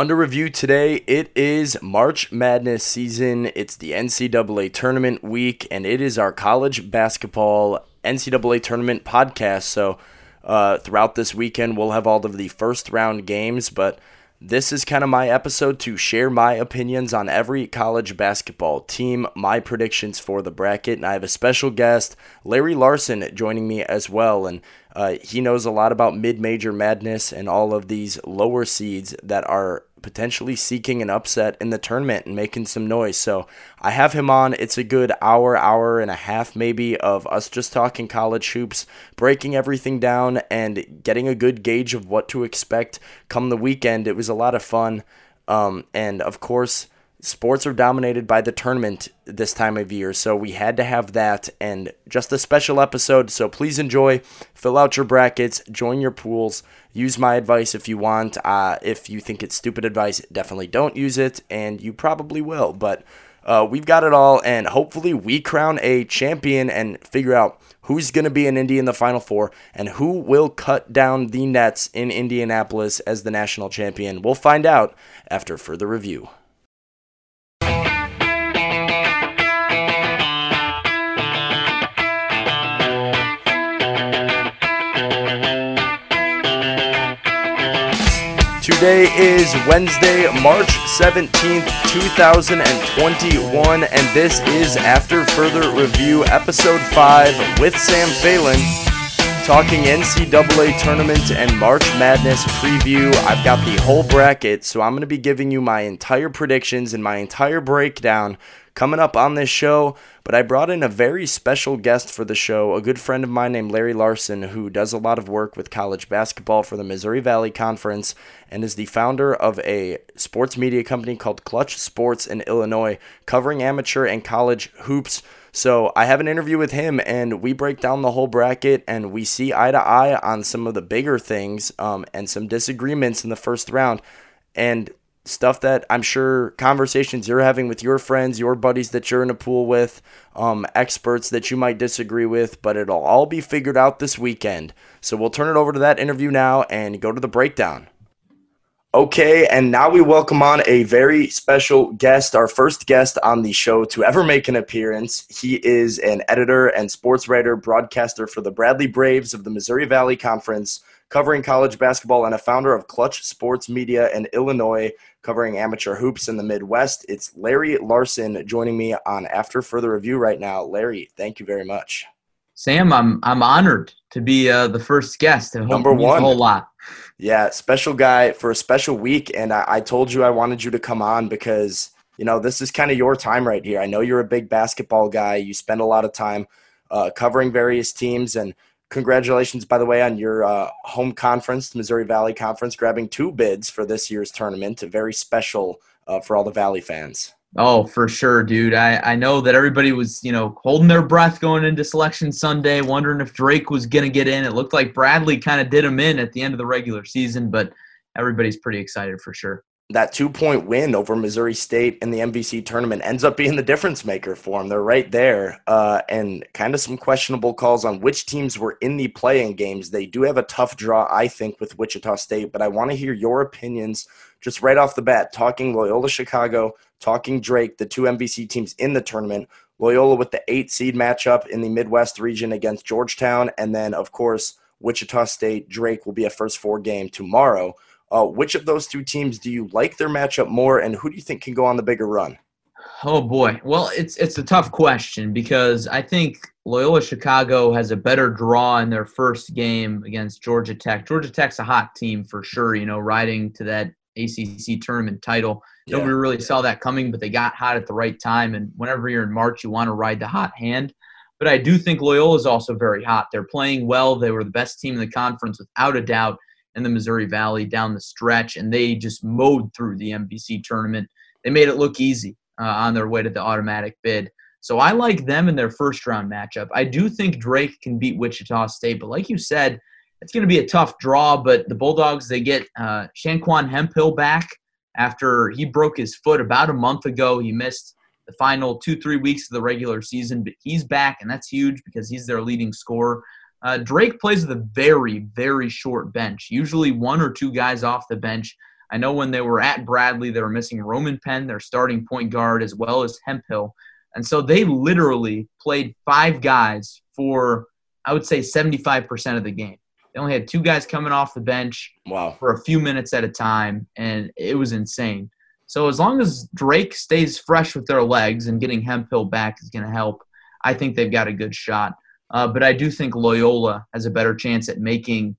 Under review today, it is March Madness season. It's the NCAA tournament week, and it is our college basketball NCAA tournament podcast. So, uh, throughout this weekend, we'll have all of the first round games, but this is kind of my episode to share my opinions on every college basketball team, my predictions for the bracket, and I have a special guest, Larry Larson, joining me as well. And uh, he knows a lot about mid major madness and all of these lower seeds that are potentially seeking an upset in the tournament and making some noise. So I have him on. It's a good hour, hour and a half maybe of us just talking college hoops, breaking everything down, and getting a good gauge of what to expect come the weekend. It was a lot of fun. Um, and of course, sports are dominated by the tournament this time of year, so we had to have that and just a special episode. So please enjoy, fill out your brackets, join your pools, use my advice if you want. Uh, if you think it's stupid advice, definitely don't use it, and you probably will. But uh, we've got it all, and hopefully we crown a champion and figure out who's going to be in Indy in the Final Four and who will cut down the Nets in Indianapolis as the national champion. We'll find out after further review. Today is Wednesday, March 17th, 2021, and this is After Further Review, Episode 5 with Sam Phelan, talking NCAA Tournament and March Madness preview. I've got the whole bracket, so I'm going to be giving you my entire predictions and my entire breakdown coming up on this show. But I brought in a very special guest for the show, a good friend of mine named Larry Larson, who does a lot of work with college basketball for the Missouri Valley Conference and is the founder of a sports media company called Clutch Sports in Illinois, covering amateur and college hoops. So I have an interview with him, and we break down the whole bracket, and we see eye to eye on some of the bigger things um, and some disagreements in the first round. And stuff that I'm sure conversations you're having with your friends, your buddies that you're in a pool with, um, experts that you might disagree with, but it'll all be figured out this weekend. So we'll turn it over to that interview now and go to the breakdown. Okay, and now we welcome on a very special guest, our first guest on the show to ever make an appearance. He is an editor and sports writer, broadcaster for the Bradley Braves of the Missouri Valley Conference, covering college basketball, and a founder of Clutch Sports Media in Illinois, covering amateur hoops in the Midwest. It's Larry Larson joining me on After Further Review right now. Larry, thank you very much. Sam, I'm I'm honored to be uh, the first guest. Number one, a whole lot. Yeah, special guy for a special week, and I, I told you I wanted you to come on because you know this is kind of your time right here. I know you're a big basketball guy. You spend a lot of time uh, covering various teams, and congratulations, by the way, on your uh, home conference, the Missouri Valley Conference, grabbing two bids for this year's tournament. A very special uh, for all the Valley fans. Oh, for sure, dude. I, I know that everybody was, you know, holding their breath going into selection Sunday, wondering if Drake was going to get in. It looked like Bradley kind of did him in at the end of the regular season, but everybody's pretty excited for sure that two point win over Missouri State in the MVC tournament ends up being the difference maker for them. They're right there. Uh, and kind of some questionable calls on which teams were in the playing games. They do have a tough draw, I think, with Wichita State, but I want to hear your opinions just right off the bat. Talking Loyola Chicago, talking Drake, the two MVC teams in the tournament. Loyola with the eight seed matchup in the Midwest region against Georgetown. And then, of course, Wichita State, Drake will be a first four game tomorrow. Uh, which of those two teams do you like their matchup more, and who do you think can go on the bigger run? Oh boy, well it's it's a tough question because I think Loyola Chicago has a better draw in their first game against Georgia Tech. Georgia Tech's a hot team for sure, you know, riding to that ACC tournament title. Yeah. Nobody really saw that coming, but they got hot at the right time. And whenever you're in March, you want to ride the hot hand. But I do think Loyola is also very hot. They're playing well. They were the best team in the conference without a doubt in the Missouri Valley down the stretch, and they just mowed through the MVC tournament. They made it look easy uh, on their way to the automatic bid. So I like them in their first round matchup. I do think Drake can beat Wichita State, but like you said, it's going to be a tough draw. But the Bulldogs, they get uh, Shanquan Hemphill back after he broke his foot about a month ago. He missed the final two, three weeks of the regular season, but he's back, and that's huge because he's their leading scorer. Uh, Drake plays with a very, very short bench, usually one or two guys off the bench. I know when they were at Bradley, they were missing Roman Penn, their starting point guard, as well as Hemphill. And so they literally played five guys for, I would say, 75% of the game. They only had two guys coming off the bench wow. for a few minutes at a time, and it was insane. So as long as Drake stays fresh with their legs and getting Hemphill back is going to help, I think they've got a good shot. Uh, but I do think Loyola has a better chance at making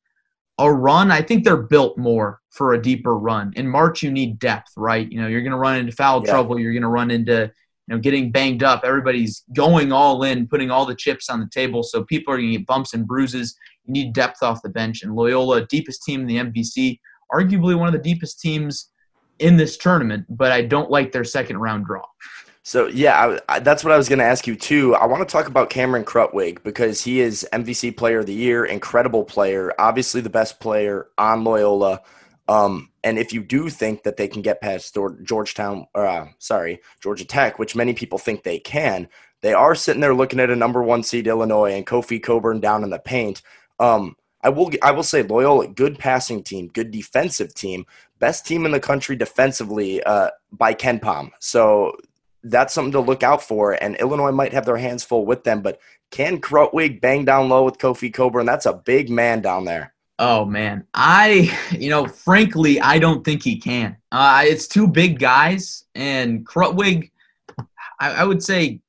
a run. I think they're built more for a deeper run. In March, you need depth, right? You know, you're going to run into foul yeah. trouble. You're going to run into you know getting banged up. Everybody's going all in, putting all the chips on the table. So people are going to get bumps and bruises. You need depth off the bench. And Loyola, deepest team in the MVC, arguably one of the deepest teams in this tournament. But I don't like their second round draw. So yeah, I, I, that's what I was going to ask you too. I want to talk about Cameron Krutwig because he is MVC Player of the Year, incredible player, obviously the best player on Loyola. Um, and if you do think that they can get past Georgetown, uh, sorry, Georgia Tech, which many people think they can, they are sitting there looking at a number one seed Illinois and Kofi Cockburn down in the paint. Um, I will I will say Loyola, good passing team, good defensive team, best team in the country defensively uh, by KenPom. So that's something to look out for. And Illinois might have their hands full with them, but can Krutwig bang down low with Kofi Cockburn? That's a big man down there. Oh man, I you know frankly I don't think he can. Uh, it's two big guys, and Krutwig, I, I would say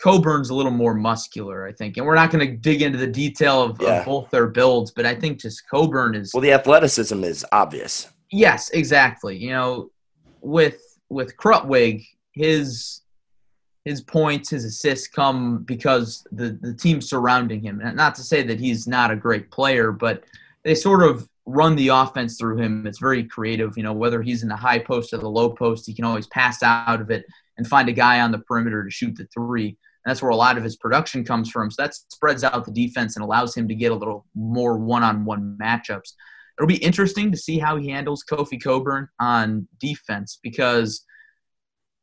Cockburn's a little more muscular, I think. And we're not going to dig into the detail of, yeah. of, both their builds, but I think just Cockburn is well. The athleticism is obvious. Yes, exactly. You know, with with Krutwig, his his points, his assists come because the the team surrounding him. Not to say that he's not a great player, but they sort of run the offense through him. It's very creative. You know, whether he's in the high post or the low post, he can always pass out of it and find a guy on the perimeter to shoot the three. And that's where a lot of his production comes from. So that spreads out the defense and allows him to get a little more one-on-one matchups. It'll be interesting to see how he handles Kofi Cockburn on defense because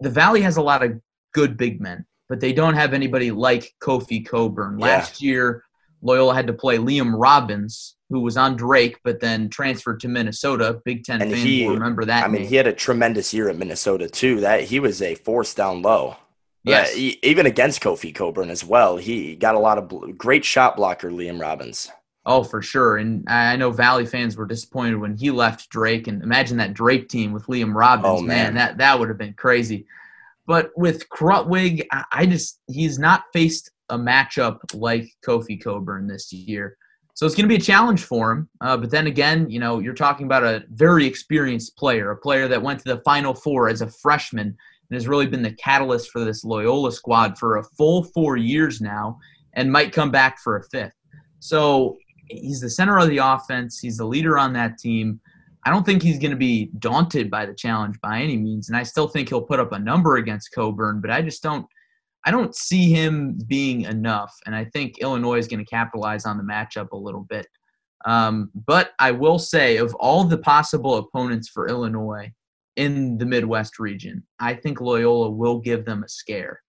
the Valley has a lot of good big men, but they don't have anybody like Kofi Cockburn. Yeah. Last year, Loyola had to play Liam Robbins, who was on Drake, but then transferred to Minnesota. Big Ten and fans he, will remember that. I mean, he had a tremendous year at Minnesota too. That he was a force down low. Yes. Uh, even against Kofi Cockburn as well. He got a lot of great shot blocker, Liam Robbins. Oh, for sure. And I know Valley fans were disappointed when he left Drake. And imagine that Drake team with Liam Robbins. Oh, man. man, that, that would have been crazy. But with Krutwig, I just he's not faced a matchup like Kofi Cockburn this year. So it's going to be a challenge for him. Uh, but then again, you know, you're talking about a very experienced player, a player that went to the Final Four as a freshman and has really been the catalyst for this Loyola squad for a full four years now and might come back for a fifth. So he's the center of the offense. He's the leader on that team. I don't think he's going to be daunted by the challenge by any means, and I still think he'll put up a number against Cockburn. But I just don't, I don't see him being enough, and I think Illinois is going to capitalize on the matchup a little bit. Um, but I will say, of all the possible opponents for Illinois in the Midwest region, I think Loyola will give them a scare,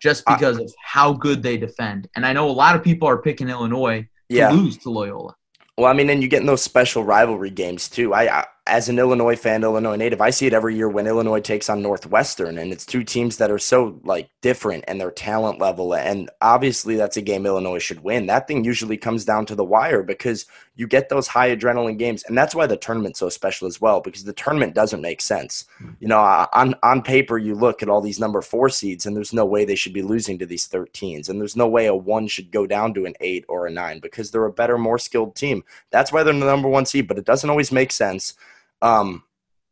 just because of how good they defend. And I know a lot of people are picking Illinois yeah. lose to Loyola. Well, I mean, and you get in those special rivalry games too. I, I as an Illinois fan, Illinois native, I see it every year when Illinois takes on Northwestern, and it's two teams that are so like different and their talent level. And obviously, that's a game Illinois should win. That thing usually comes down to the wire because you get those high adrenaline games, and that's why the tournament's so special as well. Because the tournament doesn't make sense. Hmm. You know, on on paper, you look at all these number four seeds, and there's no way they should be losing to these 13s, and there's no way a one should go down to an eight or a nine because they're a better, more skilled team. That's why they're the number one seed, but it doesn't always make sense. Um,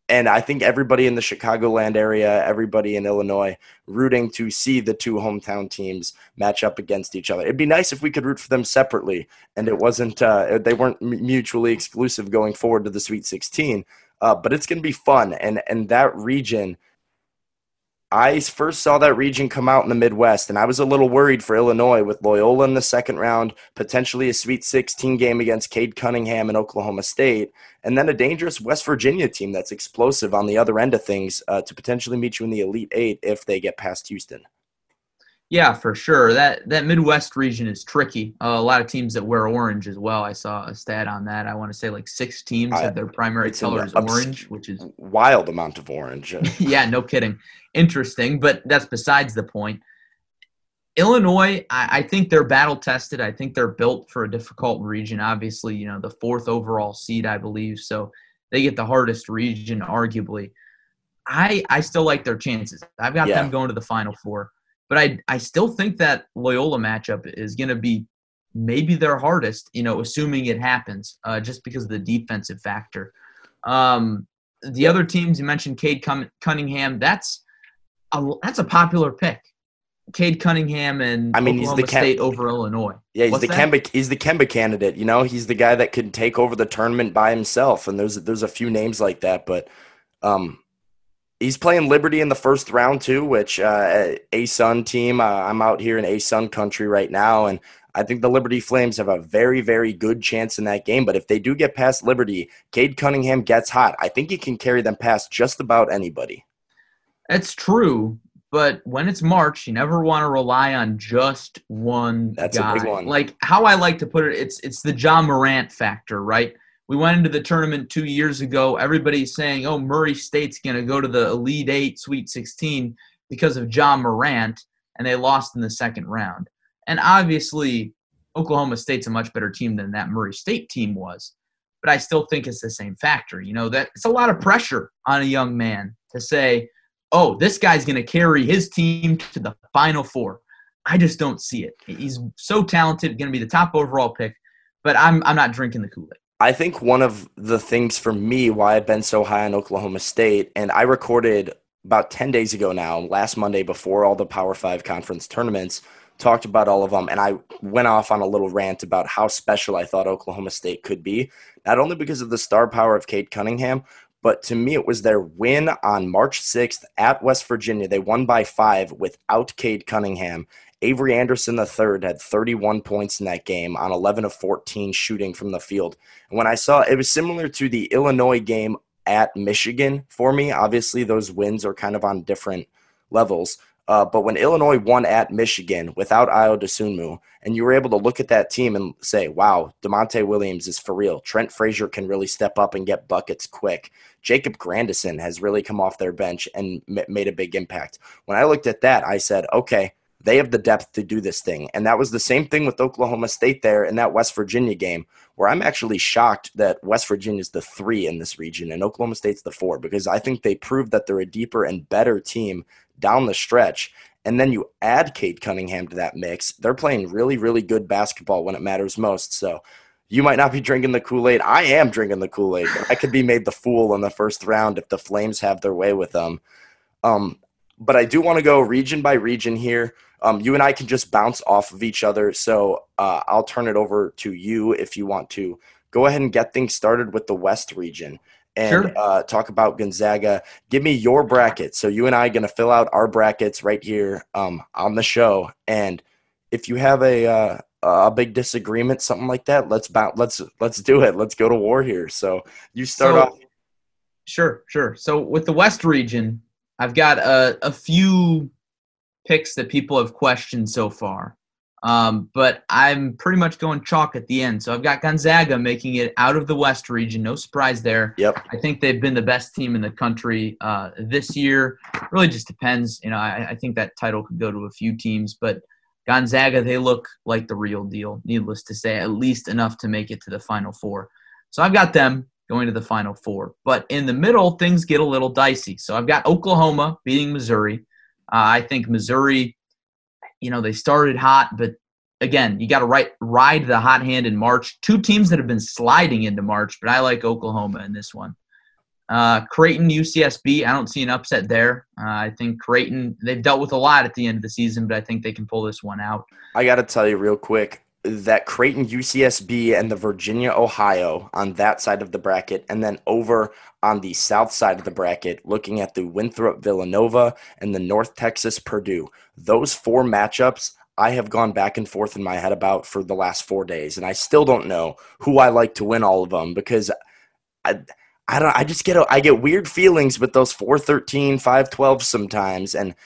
and I think everybody in the Chicagoland area, everybody in Illinois, rooting to see the two hometown teams match up against each other. It'd be nice if we could root for them separately, and it wasn't uh, they weren't mutually exclusive going forward to the Sweet 16. Uh, but it's going to be fun, and and that region I first saw that region come out in the Midwest, and I was a little worried for Illinois with Loyola in the second round, potentially a Sweet 16 game against Cade Cunningham and Oklahoma State, and then a dangerous West Virginia team that's explosive on the other end of things uh, to potentially meet you in the Elite Eight if they get past Houston. Yeah, for sure. That that Midwest region is tricky. Uh, a lot of teams that wear orange as well. I saw a stat on that. I want to say like six teams I, have their primary color is orange, which is wild amount of orange. yeah, no kidding. Interesting, but that's besides the point. Illinois, I, I think they're battle tested. I think they're built for a difficult region. Obviously, you know the fourth overall seed, I believe, so they get the hardest region, arguably. I I still like their chances. I've got yeah. them going to the Final Four. But I I still think that Loyola matchup is going to be maybe their hardest, you know, assuming it happens, uh, just because of the defensive factor. Um, the other teams you mentioned, Cade Cunningham, that's a that's a popular pick. Cade Cunningham and I mean, Oklahoma he's the Chem- State over Illinois. Yeah, he's What's the Kemba. He's the Kemba candidate. You know, he's the guy that could take over the tournament by himself. And there's there's a few names like that, but um, he's playing Liberty in the first round too, which uh, a Sun team. Uh, I'm out here in a Sun country right now, and I think the Liberty Flames have a very, very good chance in that game. But if they do get past Liberty, Cade Cunningham gets hot. I think he can carry them past just about anybody. That's true. But when it's March, you never want to rely on just one That's guy. a big one. Like how I like to put it, it's it's the Ja Morant factor, right? We went into the tournament two years ago. Everybody's saying, oh, Murray State's going to go to the Elite Eight, Sweet 16 because of Ja Morant, and they lost in the second round. And obviously, Oklahoma State's a much better team than that Murray State team was. But I still think it's the same factor. You know, that it's a lot of pressure on a young man to say, oh, this guy's going to carry his team to the Final Four. I just don't see it. He's so talented, going to be the top overall pick, but I'm, I'm not drinking the Kool Aid. I think one of the things for me why I've been so high on Oklahoma State, and I recorded about 10 days ago now, last Monday before all the Power Five conference tournaments, talked about all of them, and I went off on a little rant about how special I thought Oklahoma State could be, not only because of the star power of Cade Cunningham, but to me, it was their win on March 6th at West Virginia. They won by five without Cade Cunningham. Avery Anderson III had 31 points in that game on 11 of 14 shooting from the field. And when I saw it was similar to the Illinois game at Michigan for me. Obviously, those wins are kind of on different levels. Uh, but when Illinois won at Michigan without Ayo Dosunmu, and you were able to look at that team and say, wow, Da'Monte Williams is for real. Trent Frazier can really step up and get buckets quick. Jacob Grandison has really come off their bench and m- made a big impact. When I looked at that, I said, okay, they have the depth to do this thing. And that was the same thing with Oklahoma State there in that West Virginia game, where I'm actually shocked that West Virginia is the three in this region and Oklahoma State's the four, because I think they proved that they're a deeper and better team down the stretch. And then you add Cade Cunningham to that mix. They're playing really, really good basketball when it matters most. So you might not be drinking the Kool Aid. I am drinking the Kool Aid. I could be made the fool in the first round if the Flames have their way with them. Um, but I do want to go region by region here. Um, you and I can just bounce off of each other. So uh, I'll turn it over to you if you want to go ahead and get things started with the West region and sure. uh, talk about Gonzaga. Give me your bracket. So you and I are going to fill out our brackets right here um, on the show. And if you have a uh, a big disagreement, something like that, let's bounce, let's let's do it. Let's go to war here. So you start so, off. Sure, sure. So with the West region, I've got a, a few picks that people have questioned so far. Um, but I'm pretty much going chalk at the end. So I've got Gonzaga making it out of the West region. No surprise there. Yep. I think they've been the best team in the country uh, this year. Really just depends. You know, I, I, think that title could go to a few teams, but Gonzaga, they look like the real deal, needless to say, at least enough to make it to the Final Four. So I've got them going to the Final Four. But in the middle, things get a little dicey. So I've got Oklahoma beating Missouri. Uh, I think Missouri, you know, they started hot, but again, you got to right, ride the hot hand in March. Two teams that have been sliding into March, but I like Oklahoma in this one. Uh, Creighton, UCSB, I don't see an upset there. Uh, I think Creighton, they've dealt with a lot at the end of the season, but I think they can pull this one out. I got to tell you real quick that Creighton, UCSB, and the Virginia, Ohio on that side of the bracket, and then over on the south side of the bracket, looking at the Winthrop, Villanova, and the North Texas, Purdue. Those four matchups I have gone back and forth in my head about for the last four days, and I still don't know who I like to win all of them because I. I don't I just get I get weird feelings with those 413 512 sometimes and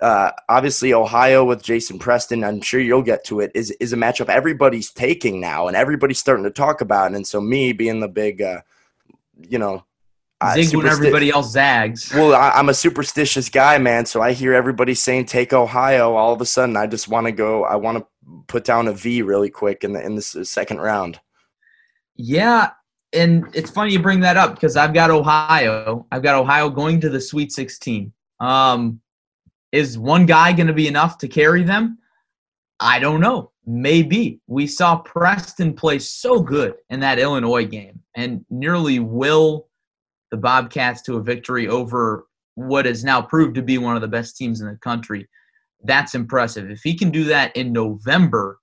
uh, obviously Ohio with Jason Preston. I'm sure you'll get to it. Is is a matchup everybody's taking now, and everybody's starting to talk about. It. And so me being the big, uh, you know, uh, zig when everybody else zags. Well, I, am a superstitious guy, man. So I hear everybody saying take Ohio. All of a sudden, I just want to go. I want to put down a V really quick in the in this second round. Yeah, and it's funny you bring that up because I've got Ohio. I've got Ohio going to the Sweet 16. Um, is one guy going to be enough to carry them? I don't know. Maybe. We saw Preston play so good in that Illinois game and nearly will the Bobcats to a victory over what has now proved to be one of the best teams in the country. That's impressive. If he can do that in November,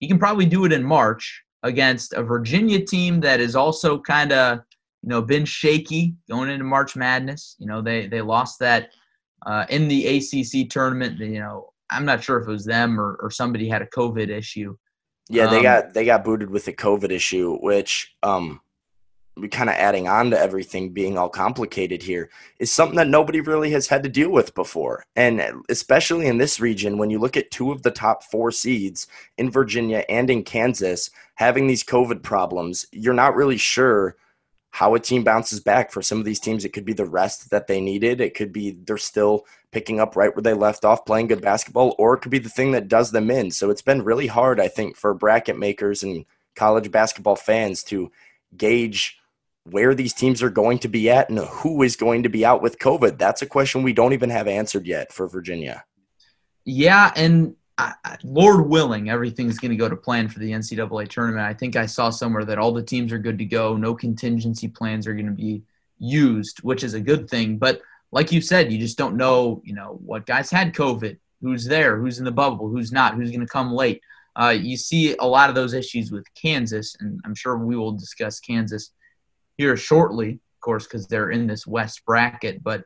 he can probably do it in March against a Virginia team that is also kind of, you know, been shaky going into March Madness. You know, they they lost that uh, in the ACC tournament. You know, I'm not sure if it was them or, or somebody had a COVID issue. Yeah, they um, got they got booted with the COVID issue, which um, we kind of adding on to everything being all complicated here is something that nobody really has had to deal with before. And especially in this region, when you look at two of the top four seeds in Virginia and in Kansas having these COVID problems, you're not really sure how a team bounces back for some of these teams. It could be the rest that they needed. It could be they're still picking up right where they left off playing good basketball, or it could be the thing that does them in. So it's been really hard, I think, for bracket makers and college basketball fans to gauge where these teams are going to be at and who is going to be out with COVID. That's a question we don't even have answered yet for Virginia. Yeah, and Lord willing, everything's going to go to plan for the NCAA tournament. I think I saw somewhere that all the teams are good to go. No contingency plans are going to be used, which is a good thing. But like you said, you just don't know, you know, what guys had COVID, who's there, who's in the bubble, who's not, who's going to come late. Uh, you see a lot of those issues with Kansas, and I'm sure we will discuss Kansas here shortly, of course, because they're in this West bracket. But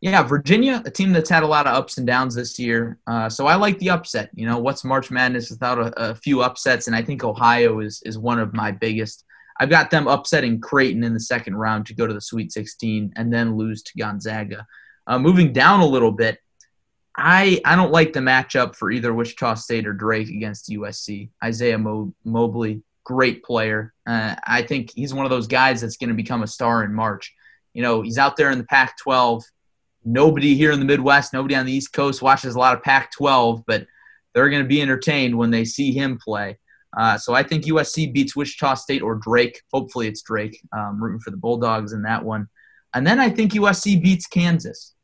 yeah, Virginia, a team that's had a lot of ups and downs this year. Uh, so I like the upset. You know, what's March Madness without a, a, few upsets? And I think Ohio is is one of my biggest. I've got them upsetting Creighton in the second round to go to the Sweet 16 and then lose to Gonzaga. Uh, moving down a little bit, I I don't like the matchup for either Wichita State or Drake against USC. Isaiah Mo- Mobley, great player. Uh, I think he's one of those guys that's going to become a star in March. You know, he's out there in the Pac 12 nobody here in the Midwest, nobody on the East Coast watches a lot of Pac 12, but they're going to be entertained when they see him play. Uh, so I think USC beats Wichita State or Drake. Hopefully it's Drake. Um, rooting for the Bulldogs in that one. And then I think USC beats Kansas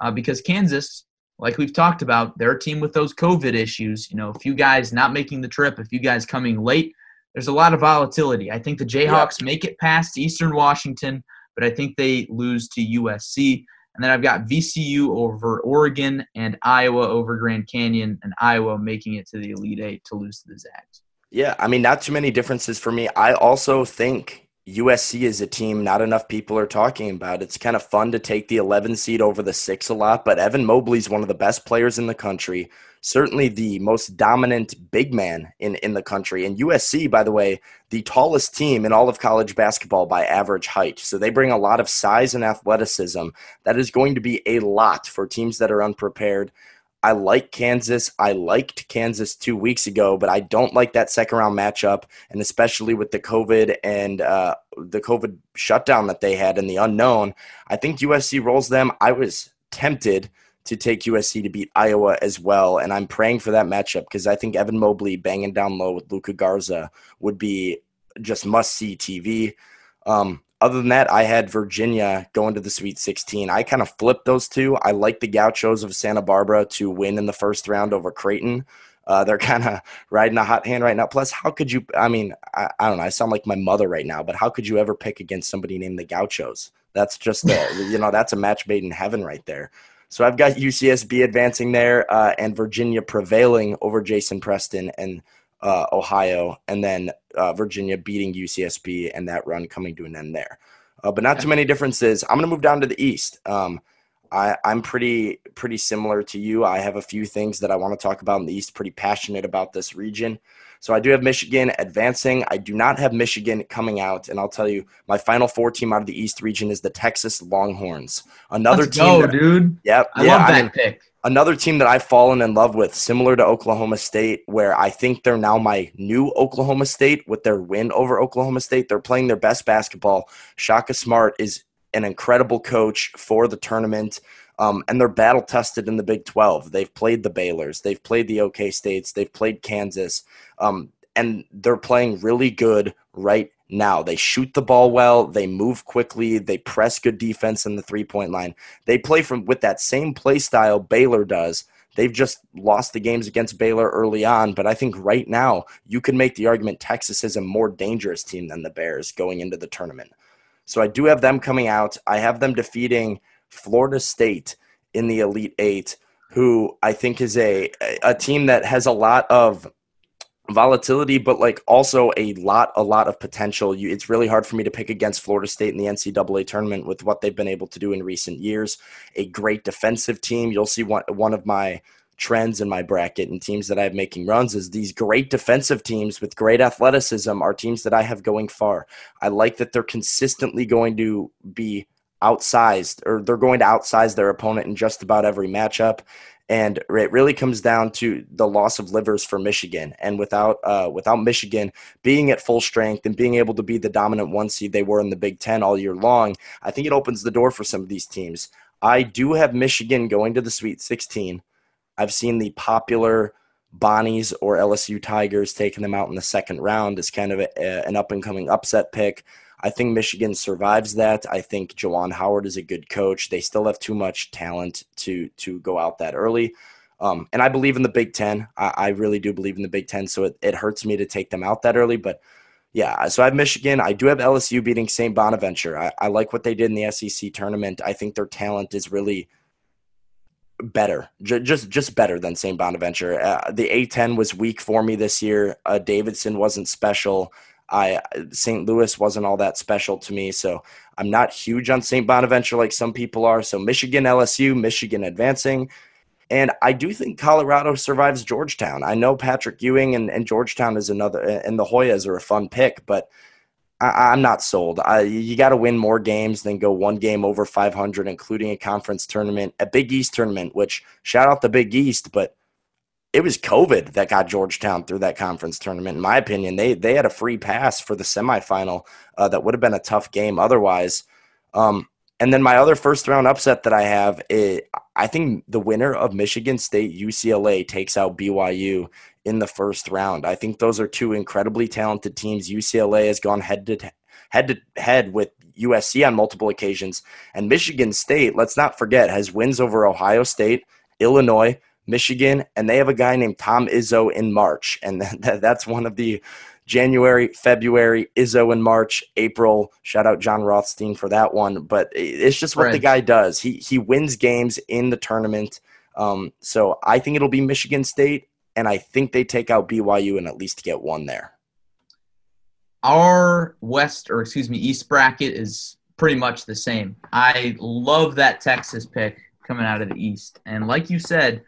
uh, because Kansas, like we've talked about, they're a team with those COVID issues. You know, a few guys not making the trip, a few guys coming late. There's a lot of volatility. I think the Jayhawks make it past Eastern Washington, but I think they lose to USC. And then I've got VCU over Oregon and Iowa over Grand Canyon, and Iowa making it to the Elite Eight to lose to the Zags. Yeah, I mean, not too many differences for me. I also think USC is a team not enough people are talking about. It's kind of fun to take the 11 seed over the six a lot, but Evan Mobley's one of the best players in the country certainly the most dominant big man in, in the country. And USC, by the way, the tallest team in all of college basketball by average height. So they bring a lot of size and athleticism. That is going to be a lot for teams that are unprepared. I like Kansas. I liked Kansas two weeks ago, but I don't like that second round matchup, and especially with the COVID and uh, the COVID shutdown that they had and the unknown. I think USC rolls them. I was tempted to take USC to beat Iowa as well. And I'm praying for that matchup because I think Evan Mobley banging down low with Luka Garza would be just must see TV. Um, other than that, I had Virginia going to the Sweet 16. I kind of flipped those two. I like the Gauchos of Santa Barbara to win in the first round over Creighton. Uh, they're kind of riding a hot hand right now. Plus, how could you? I mean, I, I, don't know. I sound like my mother right now, but how could you ever pick against somebody named the Gauchos? That's just, a, you know, that's a match made in heaven right there. So I've got UCSB advancing there uh, and Virginia prevailing over Jason Preston and uh, Ohio, and then uh, Virginia beating UCSB and that run coming to an end there. Uh, but not too many differences. I'm going to move down to the East. Um, I, I'm pretty pretty similar to you. I have a few things that I want to talk about in the East. Pretty passionate about this region. So I do have Michigan advancing. I do not have Michigan coming out, and I'll tell you, my final four team out of the East region is the Texas Longhorns. Another Let's team, go, that, dude. Yep. I yeah, love that I mean, pick. Another team that I've fallen in love with, similar to Oklahoma State, where I think they're now my new Oklahoma State with their win over Oklahoma State. They're playing their best basketball. Shaka Smart is an incredible coach for the tournament. Um, and they're battle tested in the Big 12. They've played the Baylors, they've played the OK States, they've played Kansas, um, and they're playing really good right now. They shoot the ball well, they move quickly, they press good defense in the three point line. They play from with that same play style Baylor does. They've just lost the games against Baylor early on, but I think right now you can make the argument Texas is a more dangerous team than the Bears going into the tournament. So I do have them coming out. I have them defeating Florida State in the Elite Eight, who I think is a a team that has a lot of volatility, but like also a lot, a lot of potential. You, it's really hard for me to pick against Florida State in the NCAA tournament with what they've been able to do in recent years. A great defensive team. You'll see one one of my trends in my bracket and teams that I have making runs is these great defensive teams with great athleticism are teams that I have going far. I like that they're consistently going to be outsized or they're going to outsize their opponent in just about every matchup. And it really comes down to the loss of Livers for Michigan. And without uh, without Michigan being at full strength and being able to be the dominant one seed they were in the Big Ten all year long, I think it opens the door for some of these teams. I do have Michigan going to the Sweet 16. I've seen the popular Bonnies or LSU Tigers taking them out in the second round as kind of a, an up and coming upset pick. I think Michigan survives that. I think Juwan Howard is a good coach. They still have too much talent to to go out that early. Um, and I believe in the Big Ten. I, I, really do believe in the Big Ten. So it, it hurts me to take them out that early. But yeah, so I have Michigan. I do have LSU beating St. Bonaventure. I, I like what they did in the SEC tournament. I think their talent is really better, J- just just better than St. Bonaventure. Uh, the A10 was weak for me this year. Uh, Davidson wasn't special. I St. Louis wasn't all that special to me, so I'm not huge on St. Bonaventure like some people are. So Michigan, LSU, Michigan advancing. And I do think Colorado survives Georgetown. I know Patrick Ewing and, and Georgetown is another, and the Hoyas are a fun pick, but I, am not sold. I, you got to win more games than go one game over 500, including a conference tournament, a Big East tournament, which shout out the Big East, but it was COVID that got Georgetown through that conference tournament. In my opinion, they they had a free pass for the semifinal uh, that would have been a tough game otherwise. Um, and then my other first round upset that I have, is, I think the winner of Michigan State UCLA takes out BYU in the first round. I think those are two incredibly talented teams. UCLA has gone head to head to head with USC on multiple occasions, and Michigan State, let's not forget, has wins over Ohio State, Illinois, Michigan, and they have a guy named Tom Izzo in March, and that's one of the January, February, Izzo in March, April. Shout out Jon Rothstein for that one, but it's just what right. the guy does. He he wins games in the tournament. Um, so I think it'll be Michigan State, and I think they take out BYU and at least get one there. Our West, or excuse me, East bracket is pretty much the same. I love that Texas pick coming out of the East, and like you said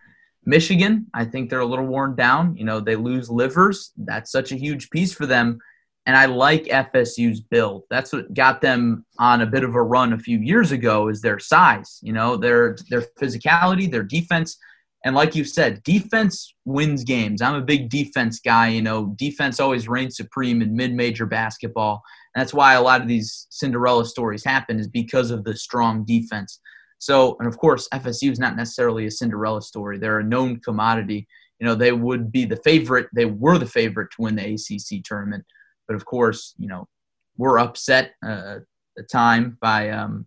Michigan, I think they're a little worn down. You know, they lose Livers. That's such a huge piece for them. And I like FSU's build. That's what got them on a bit of a run a few years ago is their size, you know, their their physicality, their defense. And like you said, defense wins games. I'm a big defense guy, you know, defense always reigns supreme in mid-major basketball. And that's why a lot of these Cinderella stories happen is because of the strong defense. So, and of course, FSU is not necessarily a Cinderella story. They're a known commodity. You know, they would be the favorite. They were the favorite to win the ACC tournament. But of course, you know, we're upset uh, a time by um,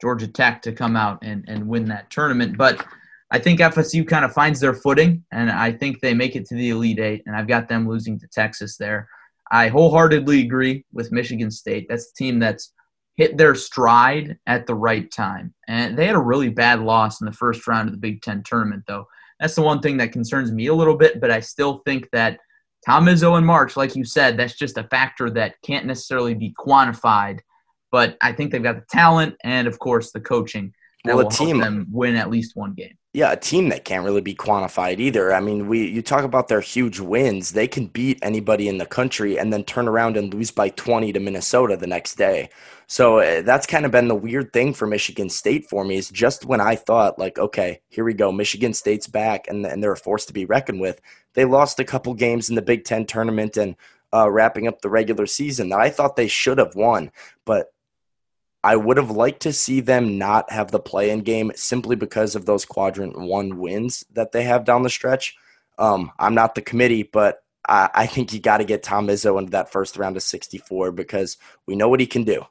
Georgia Tech to come out and, and win that tournament. But I think FSU kind of finds their footing, and I think they make it to the Elite Eight, and I've got them losing to Texas there. I wholeheartedly agree with Michigan State. That's the team that's hit their stride at the right time. And they had a really bad loss in the first round of the Big Ten tournament, though. That's the one thing that concerns me a little bit, but I still think that Tom Izzo in March, like you said, that's just a factor that can't necessarily be quantified. But I think they've got the talent and, of course, the coaching that well, will team, help them win at least one game. Yeah, a team that can't really be quantified either. I mean, we you talk about their huge wins; they can beat anybody in the country and then turn around and lose by twenty to Minnesota the next day. So uh, that's kind of been the weird thing for Michigan State for me is just when I thought like, okay, here we go, Michigan State's back and, and they're a force to be reckoned with. They lost a couple games in the Big Ten tournament and uh, wrapping up the regular season that I thought they should have won, but I would have liked to see them not have the play-in game simply because of those quadrant one wins that they have down the stretch. Um, I'm not the committee, but I, I think you got to get Tom Izzo into that first round of 64 because we know what he can do.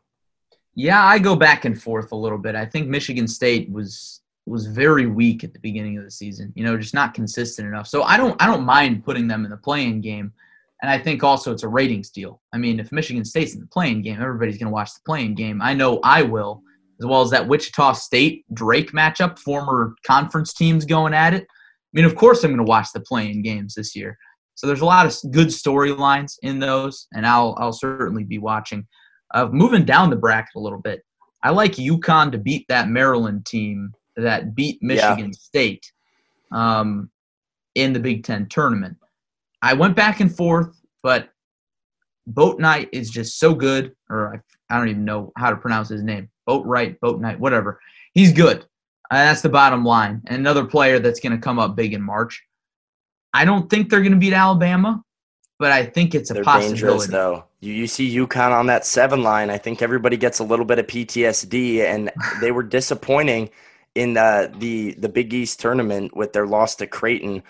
Yeah, I go back and forth a little bit. I think Michigan State was was very weak at the beginning of the season. You know, just not consistent enough. So I don't I don't mind putting them in the play-in game. And I think also it's a ratings deal. I mean, if Michigan State's in the play-in game, everybody's going to watch the play-in game. I know I will, as well as that Wichita State Drake matchup, former conference teams going at it. I mean, of course I'm going to watch the play-in games this year. So there's a lot of good storylines in those, and I'll I'll certainly be watching. Uh, moving down the bracket a little bit, I like UConn to beat that Maryland team that beat Michigan yeah. State um, in the Big Ten tournament. I went back and forth, but Bouknight is just so good, or I, I don't even know how to pronounce his name. Boatwright, Bouknight, whatever. He's good. Uh, that's the bottom line. And another player that's going to come up big in March. I don't think they're going to beat Alabama, but I think it's a they're possibility. dangerous though. You, you see UConn on that seven line. I think everybody gets a little bit of PTSD, and they were disappointing in uh, the the Big East tournament with their loss to Creighton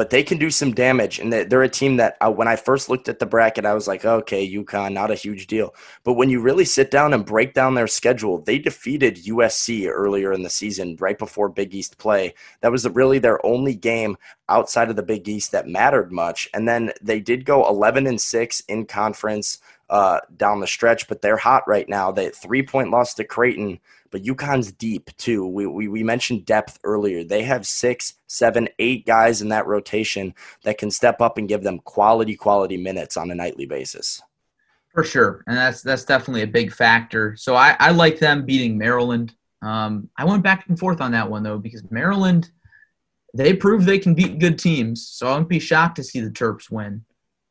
but they can do some damage. And they're a team that uh, when I first looked at the bracket, I was like, okay, UConn, not a huge deal. But when you really sit down and break down their schedule, they defeated USC earlier in the season, right before Big East play. That was really their only game outside of the Big East that mattered much. And then they did go 11 and 6 in conference uh, down the stretch, but they're hot right now. They three point loss to Creighton but UConn's deep too. We, we, we mentioned depth earlier. They have six, seven, eight guys in that rotation that can step up and give them quality, quality minutes on a nightly basis. For sure, and that's that's definitely a big factor. So I, I like them beating Maryland. Um, I went back and forth on that one though because Maryland, they prove they can beat good teams. So I wouldn't be shocked to see the Terps win.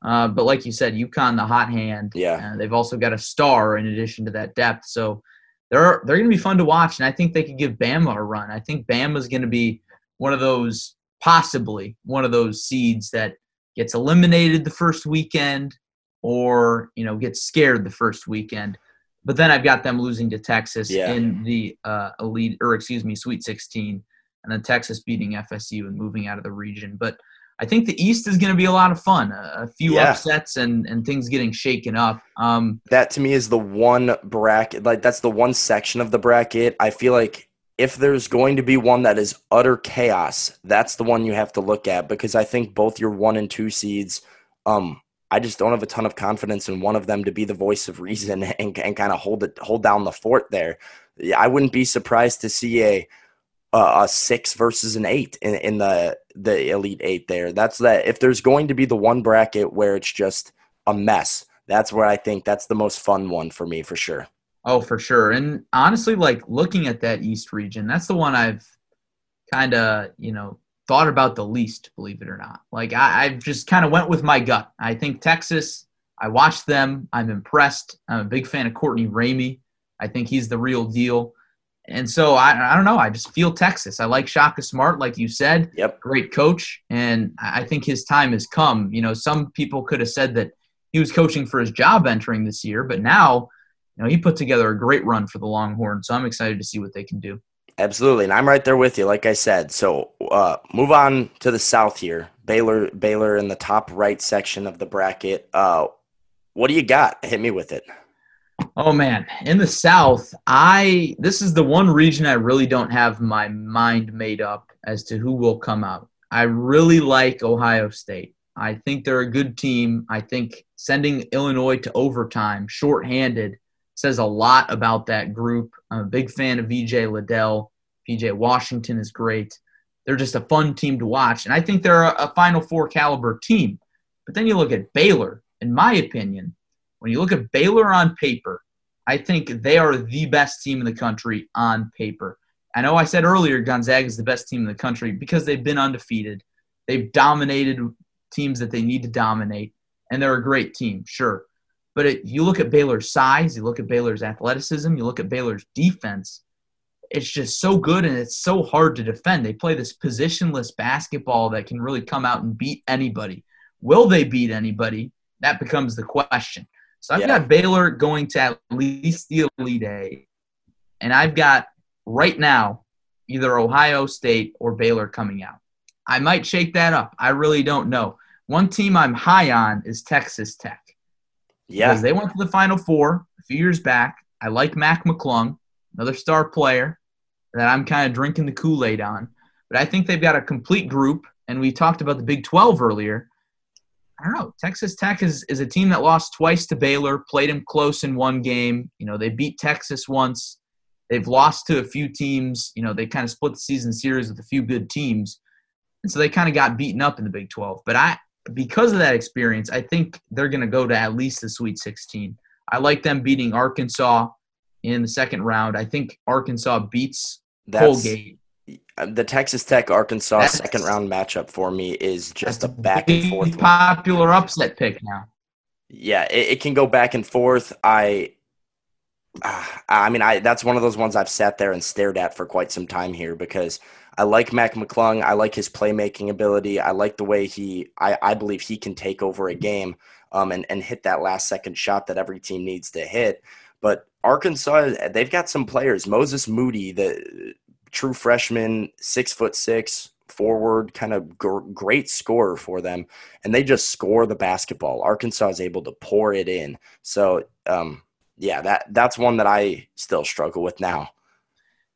Uh, but like you said, UConn the hot hand. Yeah, uh, they've also got a star in addition to that depth. So they're they're going to be fun to watch, and I think they could give Bama a run. I think Bama's going to be one of those possibly one of those seeds that gets eliminated the first weekend, or you know gets scared the first weekend. But then I've got them losing to Texas yeah. in the uh, elite, or excuse me, Sweet 16, and then Texas beating FSU and moving out of the region. But I think the East is going to be a lot of fun. A, few yeah. upsets and, and things getting shaken up. Um, that to me is the one bracket, like that's the one section of the bracket. I feel like if there's going to be one that is utter chaos, that's the one you have to look at because I think both your one and two seeds, um, I just don't have a ton of confidence in one of them to be the voice of reason and, and kind of hold it, hold down the fort there. I wouldn't be surprised to see a a six versus an eight in, in the the elite eight there. That's that. If there's going to be the one bracket where it's just a mess, that's where I think that's the most fun one for me for sure. Oh, for sure. And honestly, like looking at that East region, that's the one I've kind of you know thought about the least, believe it or not. Like I, I just kind of went with my gut. I think Texas. I watched them. I'm impressed. I'm a big fan of Courtney Ramey. I think he's the real deal. And so I, I don't know. I just feel Texas. I like Shaka Smart, like you said. Yep. Great coach. And I think his time has come. You know, some people could have said that he was coaching for his job entering this year, but now, you know, he put together a great run for the Longhorns. So I'm excited to see what they can do. Absolutely. And I'm right there with you, like I said. So uh, move on to the South here. Baylor, Baylor in the top right section of the bracket. Uh, what do you got? Hit me with it. Oh man, in the South, I this is the one region I really don't have my mind made up as to who will come out. I really like Ohio State. I think they're a good team. I think sending Illinois to overtime, shorthanded, says a lot about that group. I'm a big fan of E.J. Liddell. PJ Washington is great. They're just a fun team to watch, and I think they're a, a Final Four caliber team. But then you look at Baylor. In my opinion, when you look at Baylor on paper, I think they are the best team in the country on paper. I know I said earlier Gonzaga is the best team in the country because they've been undefeated. They've dominated teams that they need to dominate, and they're a great team, sure. But it, you look at Baylor's size, you look at Baylor's athleticism, you look at Baylor's defense. It's just so good and it's so hard to defend. They play this positionless basketball that can really come out and beat anybody. Will they beat anybody? That becomes the question. So I've yeah. got Baylor going to at least the Elite Eight, and I've got right now either Ohio State or Baylor coming out. I might shake that up. I really don't know. One team I'm high on is Texas Tech. Yeah. Because they went to the Final Four a few years back. I like Mac McClung, another star player that I'm kind of drinking the Kool Aid on. But I think they've got a complete group. And we talked about the Big 12 earlier. I don't know. Texas Tech is, is a team that lost twice to Baylor, played them close in one game. You know, they beat Texas once. They've lost to a few teams. You know, they kind of split the season series with a few good teams. And so they kind of got beaten up in the Big 12. But I, because of that experience, I think they're going to go to at least the Sweet 16. I like them beating Arkansas in the second round. I think Arkansas beats That's, Colgate. The Texas Tech Arkansas That's, second round matchup for me is just a back and forth. Popular one. upset pick now. Yeah, it, it, can go back and forth. I, uh, I mean, I that's one of those ones I've sat there and stared at for quite some time here because I like Mac McClung. I like his playmaking ability. I like the way he, I, I believe he can take over a game um, and, and hit that last second shot that every team needs to hit. But Arkansas, they've got some players. Moses Moody, the true freshman, six foot six, forward, kind of gr- great scorer for them. And they just score the basketball. Arkansas is able to pour it in. So, um, yeah, that that's one that I still struggle with now.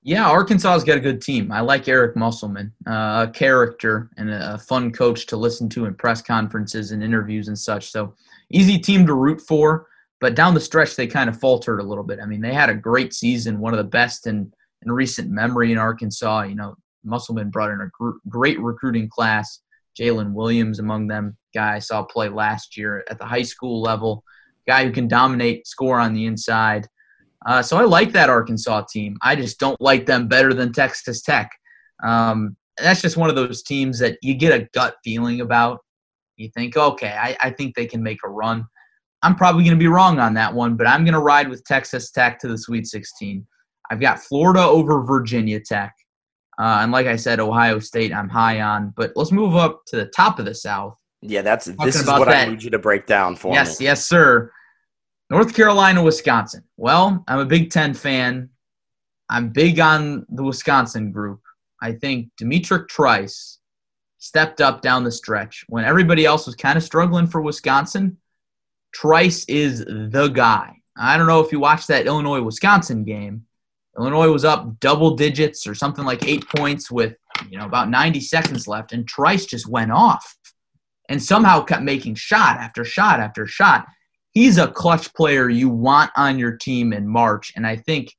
Yeah, Arkansas's got a good team. I like Eric Musselman, uh, a character and a fun coach to listen to in press conferences and interviews and such. So easy team to root for. But down the stretch, they kind of faltered a little bit. I mean, they had a great season, one of the best in, in recent memory in Arkansas. You know, Musselman brought in a gr- great recruiting class. Jaylin Williams among them, guy I saw play last year at the high school level, guy who can dominate, score on the inside. Uh, so I like that Arkansas team. I just don't like them better than Texas Tech. Um, that's just one of those teams that you get a gut feeling about. You think, okay, I, I think they can make a run. I'm probably going to be wrong on that one, but I'm going to ride with Texas Tech to the Sweet 16. I've got Florida over Virginia Tech. Uh, and like I said, Ohio State, I'm high on. But let's move up to the top of the South. Yeah, that's this is what that. I need you to break down for yes, me. Yes, yes, sir. North Carolina, Wisconsin. Well, I'm a Big Ten fan. I'm big on the Wisconsin group. I think D'Mitrik Trice stepped up down the stretch when everybody else was kind of struggling for Wisconsin. Trice is the guy. I don't know if you watched that Illinois Wisconsin game. Illinois was up double digits or something like eight points with you know about 90 seconds left, and Trice just went off and somehow kept making shot after shot after shot he's a clutch player you want on your team in March. And I think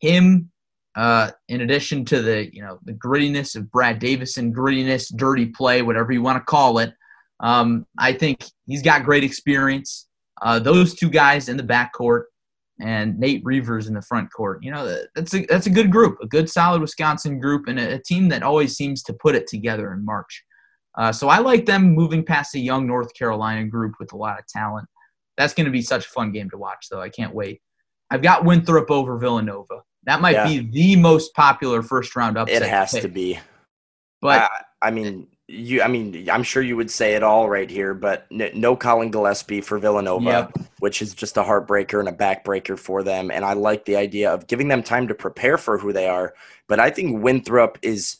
him, uh, in addition to the you know the grittiness of Brad Davison, grittiness, dirty play, whatever you want to call it, um, I think he's got great experience. Uh, those two guys in the backcourt and Nate Reuvers in the front court. You know that's a that's a good group, a good solid Wisconsin group, and a, a team that always seems to put it together in March. Uh, so I like them moving past a young North Carolina group with a lot of talent. That's going to be such a fun game to watch, though. I can't wait. I've got Winthrop over Villanova. That might yeah. be the most popular first round upset. It has pick. to be. But I, I, mean, you. I mean, I'm sure you would say it all right here, but no Collin Gillespie for Villanova, yep. Which is just a heartbreaker and a backbreaker for them. And I like the idea of giving them time to prepare for who they are. But I think Winthrop is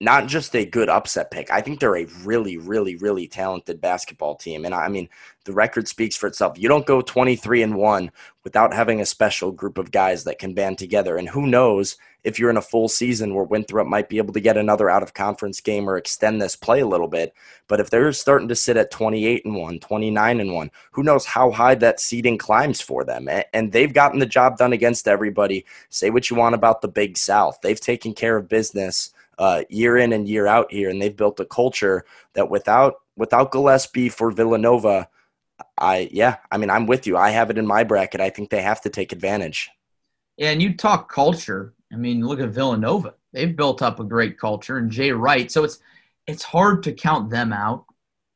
not just a good upset pick. I think they're a really, really, really talented basketball team. And I mean, the record speaks for itself. You don't go 23 and 1 without having a special group of guys that can band together. And who knows if you're in a full season where Winthrop might be able to get another out of conference game or extend this play a little bit. But if they're starting to sit at 28 and 1, 29 and 1, who knows how high that seeding climbs for them. And they've gotten the job done against everybody. Say what you want about the Big South. They've taken care of business uh, year in and year out here, and they've built a culture that without without Gillespie for Villanova, I yeah, I mean I'm with you. I have it in my bracket. I think they have to take advantage. Yeah, and you talk culture. I mean, look at Villanova. They've built up a great culture, and Jay Wright. So it's it's hard to count them out.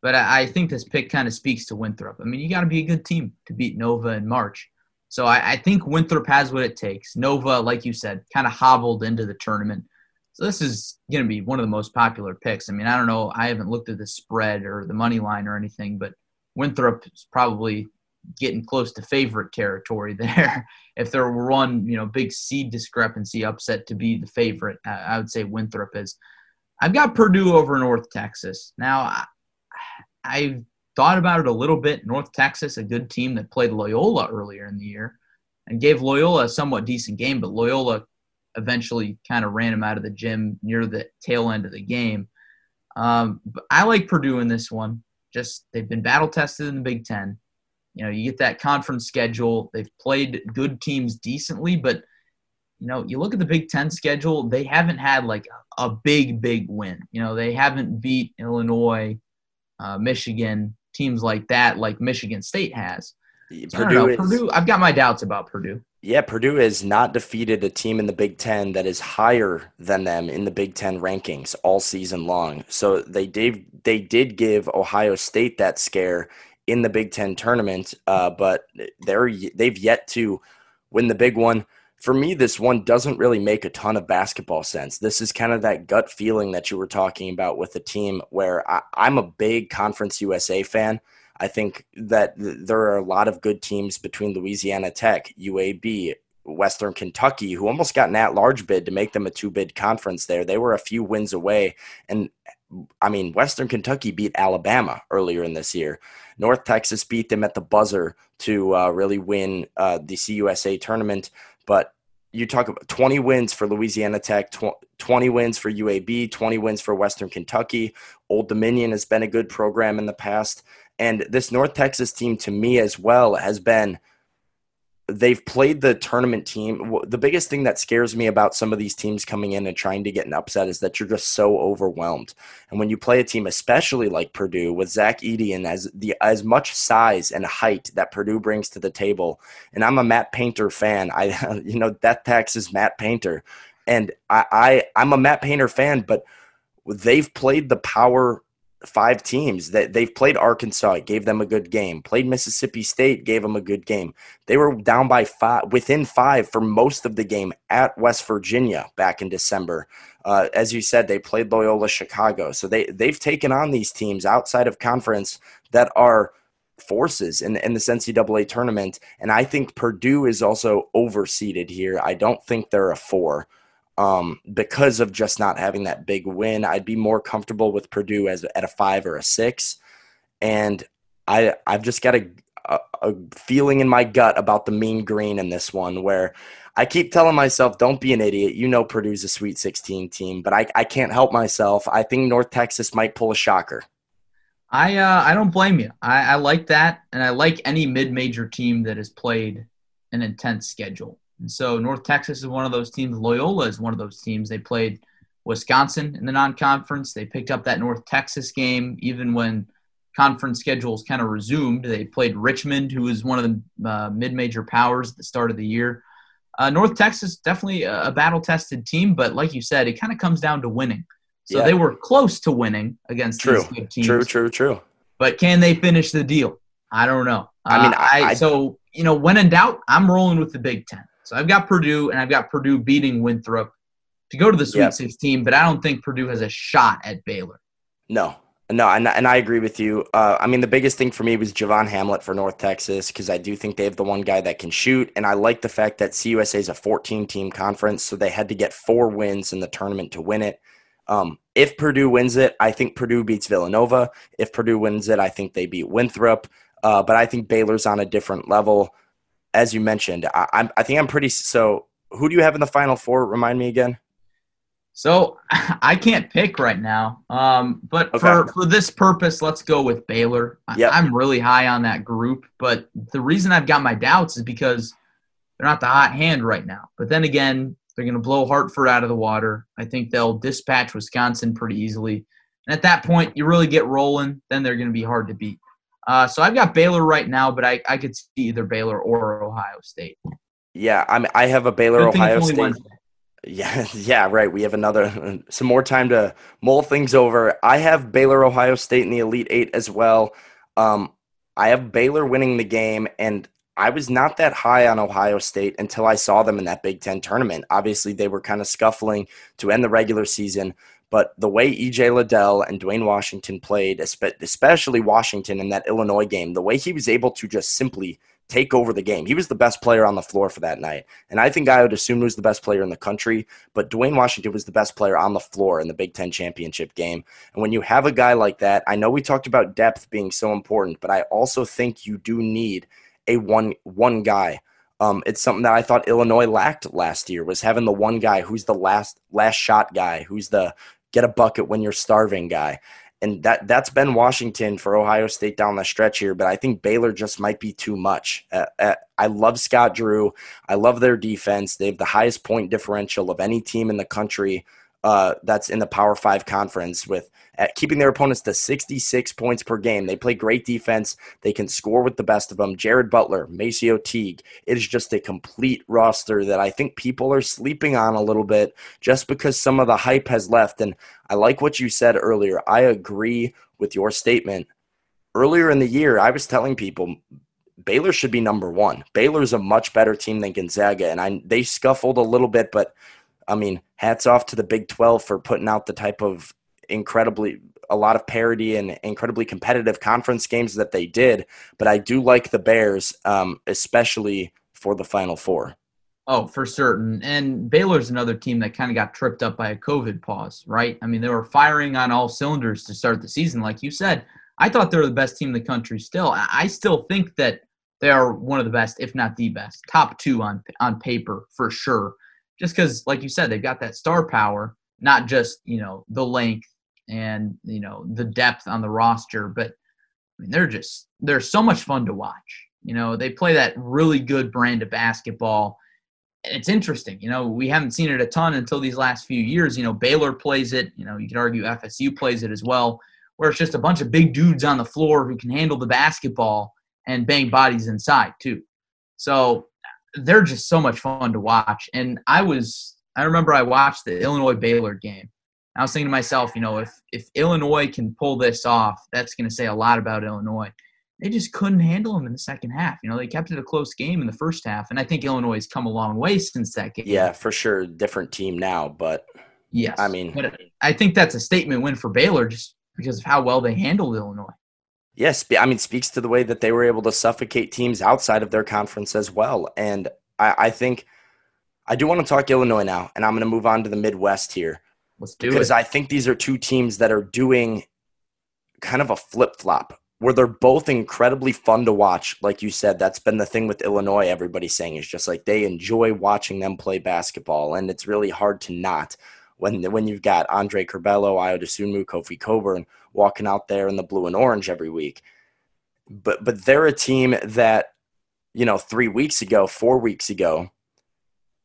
But I, I think this pick kind of speaks to Winthrop. I mean, you got to be a good team to beat Nova in March. So I, I think Winthrop has what it takes. Nova, like you said, kind of hobbled into the tournament. So this is going to be one of the most popular picks. I mean, I don't know. I haven't looked at the spread or the money line or anything, but Winthrop is probably getting close to favorite territory there. if there were one, you know, big seed discrepancy upset to be the favorite, I would say Winthrop is. I've got Purdue over North Texas. Now, I've thought about it a little bit. North Texas, a good team that played Loyola earlier in the year and gave Loyola a somewhat decent game, but Loyola eventually kind of ran him out of the gym near the tail end of the game. Um, but I like Purdue in this one. Just they've been battle tested in the Big Ten. You know, you get that conference schedule. They've played good teams decently, but you know, you look at the Big Ten schedule. They haven't had like a big, big win. You know, they haven't beat Illinois, uh, Michigan, teams like that, like Michigan State has. So Purdue, is, Purdue. I've got my doubts about Purdue. Yeah, Purdue has not defeated a team in the Big Ten that is higher than them in the Big Ten rankings all season long. So they did they did give Ohio State that scare in the Big Ten tournament, uh, but they're they've yet to win the big one. For me, this one doesn't really make a ton of basketball sense. This is kind of that gut feeling that you were talking about with the team where I, I'm a big Conference USA fan. I think that there are a lot of good teams between Louisiana Tech, UAB, Western Kentucky, who almost got an at large bid to make them a two bid conference there. They were a few wins away. And I mean, Western Kentucky beat Alabama earlier in this year. North Texas beat them at the buzzer to uh, really win uh, the CUSA tournament. But you talk about 20 wins for Louisiana Tech, 20 wins for UAB, 20 wins for Western Kentucky. Old Dominion has been a good program in the past. And this North Texas team, to me as well, has been they've played the tournament team. The biggest thing that scares me about some of these teams coming in and trying to get an upset is that you're just so overwhelmed. And when you play a team, especially like Purdue, with Zach Edey as the as much size and height that Purdue brings to the table, and I'm a Matt Painter fan. I you know Death Tax is Matt Painter, and I, I I'm a Matt Painter fan, but they've played the power five teams that they've played Arkansas, gave them a good game. Played Mississippi State, gave them a good game. They were down by five, within five for most of the game at West Virginia back in December. Uh, as you said, they played Loyola Chicago, so they they've taken on these teams outside of conference that are forces in, in this NCAA tournament. And I think Purdue is also overseeded here. I don't think they're a four um, because of just not having that big win. I'd be more comfortable with Purdue as at a five or a six, and I I've just got a, a, a feeling in my gut about the mean green in this one where. I keep telling myself, don't be an idiot. You know Purdue's a Sweet 16 team, but I, I can't help myself. I think North Texas might pull a shocker. I uh, I don't blame you. I, I like that, and I like any mid-major team that has played an intense schedule. And so North Texas is one of those teams. Loyola is one of those teams. They played Wisconsin in the non-conference. They picked up that North Texas game even when conference schedules kind of resumed. They played Richmond, who was one of the uh, mid-major powers at the start of the year. Uh, North Texas definitely a, battle-tested team, but like you said, it kind of comes down to winning. So yeah. they were close to winning against true. these good teams. True, true, true. But can they finish the deal? I don't know. I mean, uh, I, I, so you know, when in doubt, I'm rolling with the Big Ten. So I've got Purdue, and I've got Purdue beating Winthrop to go to the Sweet yep. 16, but I don't think Purdue has a shot at Baylor. No, no, and, and I agree with you. Uh, I mean, the biggest thing for me was Javion Hamlet for North Texas because I do think they have the one guy that can shoot, and I like the fact that CUSA is a 14-team conference, so they had to get four wins in the tournament to win it. Um, if Purdue wins it, I think Purdue beats Villanova. If Purdue wins it, I think they beat Winthrop. Uh, but I think Baylor's on a different level as you mentioned, I, I'm, I think I'm pretty. So, who do you have in the final four? Remind me again. So I can't pick right now, um, but okay. for for this purpose, let's go with Baylor. Yep. I'm really high on that group, but the reason I've got my doubts is because they're not the hot hand right now. But then again, they're going to blow Hartford out of the water. I think they'll dispatch Wisconsin pretty easily, and at that point, you really get rolling. Then they're going to be hard to beat. Uh, so I've got Baylor right now, but I, I could see either Baylor or Ohio State. Yeah, I'm, I have a Baylor Ohio State. Wednesday. Yeah, yeah, right. We have another some more time to mull things over. I have Baylor, Ohio State in the Elite Eight as well. Um, I have Baylor winning the game, and I was not that high on Ohio State until I saw them in that Big Ten tournament. Obviously, they were kind of scuffling to end the regular season, but the way EJ Liddell and Duane Washington played, especially Washington in that Illinois game, the way he was able to just simply take over the game. He was the best player on the floor for that night. And I think I would assume he was the best player in the country, but Duane Washington was the best player on the floor in the Big Ten championship game. And when you have a guy like that, I know we talked about depth being so important, but I also think you do need a one one guy. Um, it's something that I thought Illinois lacked last year was having the one guy who's the last last shot guy, who's the get a bucket when you're starving guy and that that's been Washington for Ohio State down the stretch here. But I think Baylor just might be too much. Uh, uh, I love Scott Drew. I love their defense. They have the highest point differential of any team in the country uh, that's in the Power Five conference with keeping their opponents to 66 points per game. They play great defense. They can score with the best of them. Jared Butler, MaCio Teague. It is just a complete roster that I think people are sleeping on a little bit just because some of the hype has left. And I like what you said earlier. I agree with your statement. Earlier in the year, I was telling people Baylor should be number one. Baylor's a much better team than Gonzaga, and I they scuffled a little bit, but I mean, hats off to the Big 12 for putting out the type of incredibly a lot of parity and incredibly competitive conference games that they did. But I do like the Bears, um, especially for the Final Four. Oh, for certain. And Baylor's another team that kind of got tripped up by a COVID pause, right? I mean, they were firing on all cylinders to start the season, like you said. I thought they were the best team in the country still. I still think that they are one of the best, if not the best, top two on on paper for sure. Just because, like you said, they've got that star power, not just you know the length and you know the depth on the roster, but I mean, they're just they're so much fun to watch. You know, they play that really good brand of basketball. It's interesting. You know, we haven't seen it a ton until these last few years. You know, Baylor plays it. You know, you could argue FSU plays it as well, where it's just a bunch of big dudes on the floor who can handle the basketball and bang bodies inside too. So they're just so much fun to watch. And I was, I remember I watched the Illinois Baylor game I was thinking to myself, you know, if if Illinois can pull this off, that's going to say a lot about Illinois. They just couldn't handle them in the second half. You know, they kept it a close game in the first half, and I think Illinois has come a long way since that game. Yeah, for sure, different team now, but yes, I mean, but I think that's a statement win for Baylor just because of how well they handled Illinois. Yes, I mean, speaks to the way that they were able to suffocate teams outside of their conference as well, and I, I think I do want to talk Illinois now, and I'm going to move on to the Midwest here. Let's do because it. I think these are two teams that are doing kind of a flip flop where they're both incredibly fun to watch. Like you said, that's been the thing with Illinois. Everybody's saying is just like they enjoy watching them play basketball, and it's really hard to not when when you've got Andre Curbelo, Ayo Dosunmu, Kofi Cockburn walking out there in the blue and orange every week. But but they're a team that you know three weeks ago, four weeks ago,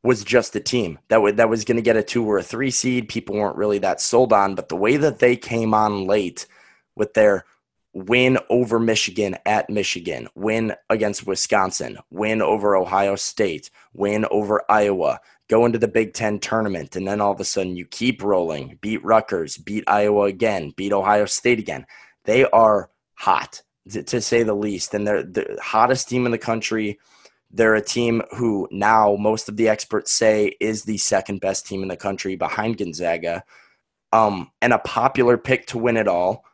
was just a team that would that was going to get a two or a three seed. People weren't really that sold on, but the way that they came on late with their win over Michigan at Michigan, win against Wisconsin, win over Ohio State, win over Iowa, go into the Big Ten tournament, and then all of a sudden you keep rolling, beat Rutgers, beat Iowa again, beat Ohio State again. They are hot, to, say the least, and they're the hottest team in the country they're a team who now most of the experts say is the second best team in the country behind Gonzaga, um, and a popular pick to win it all.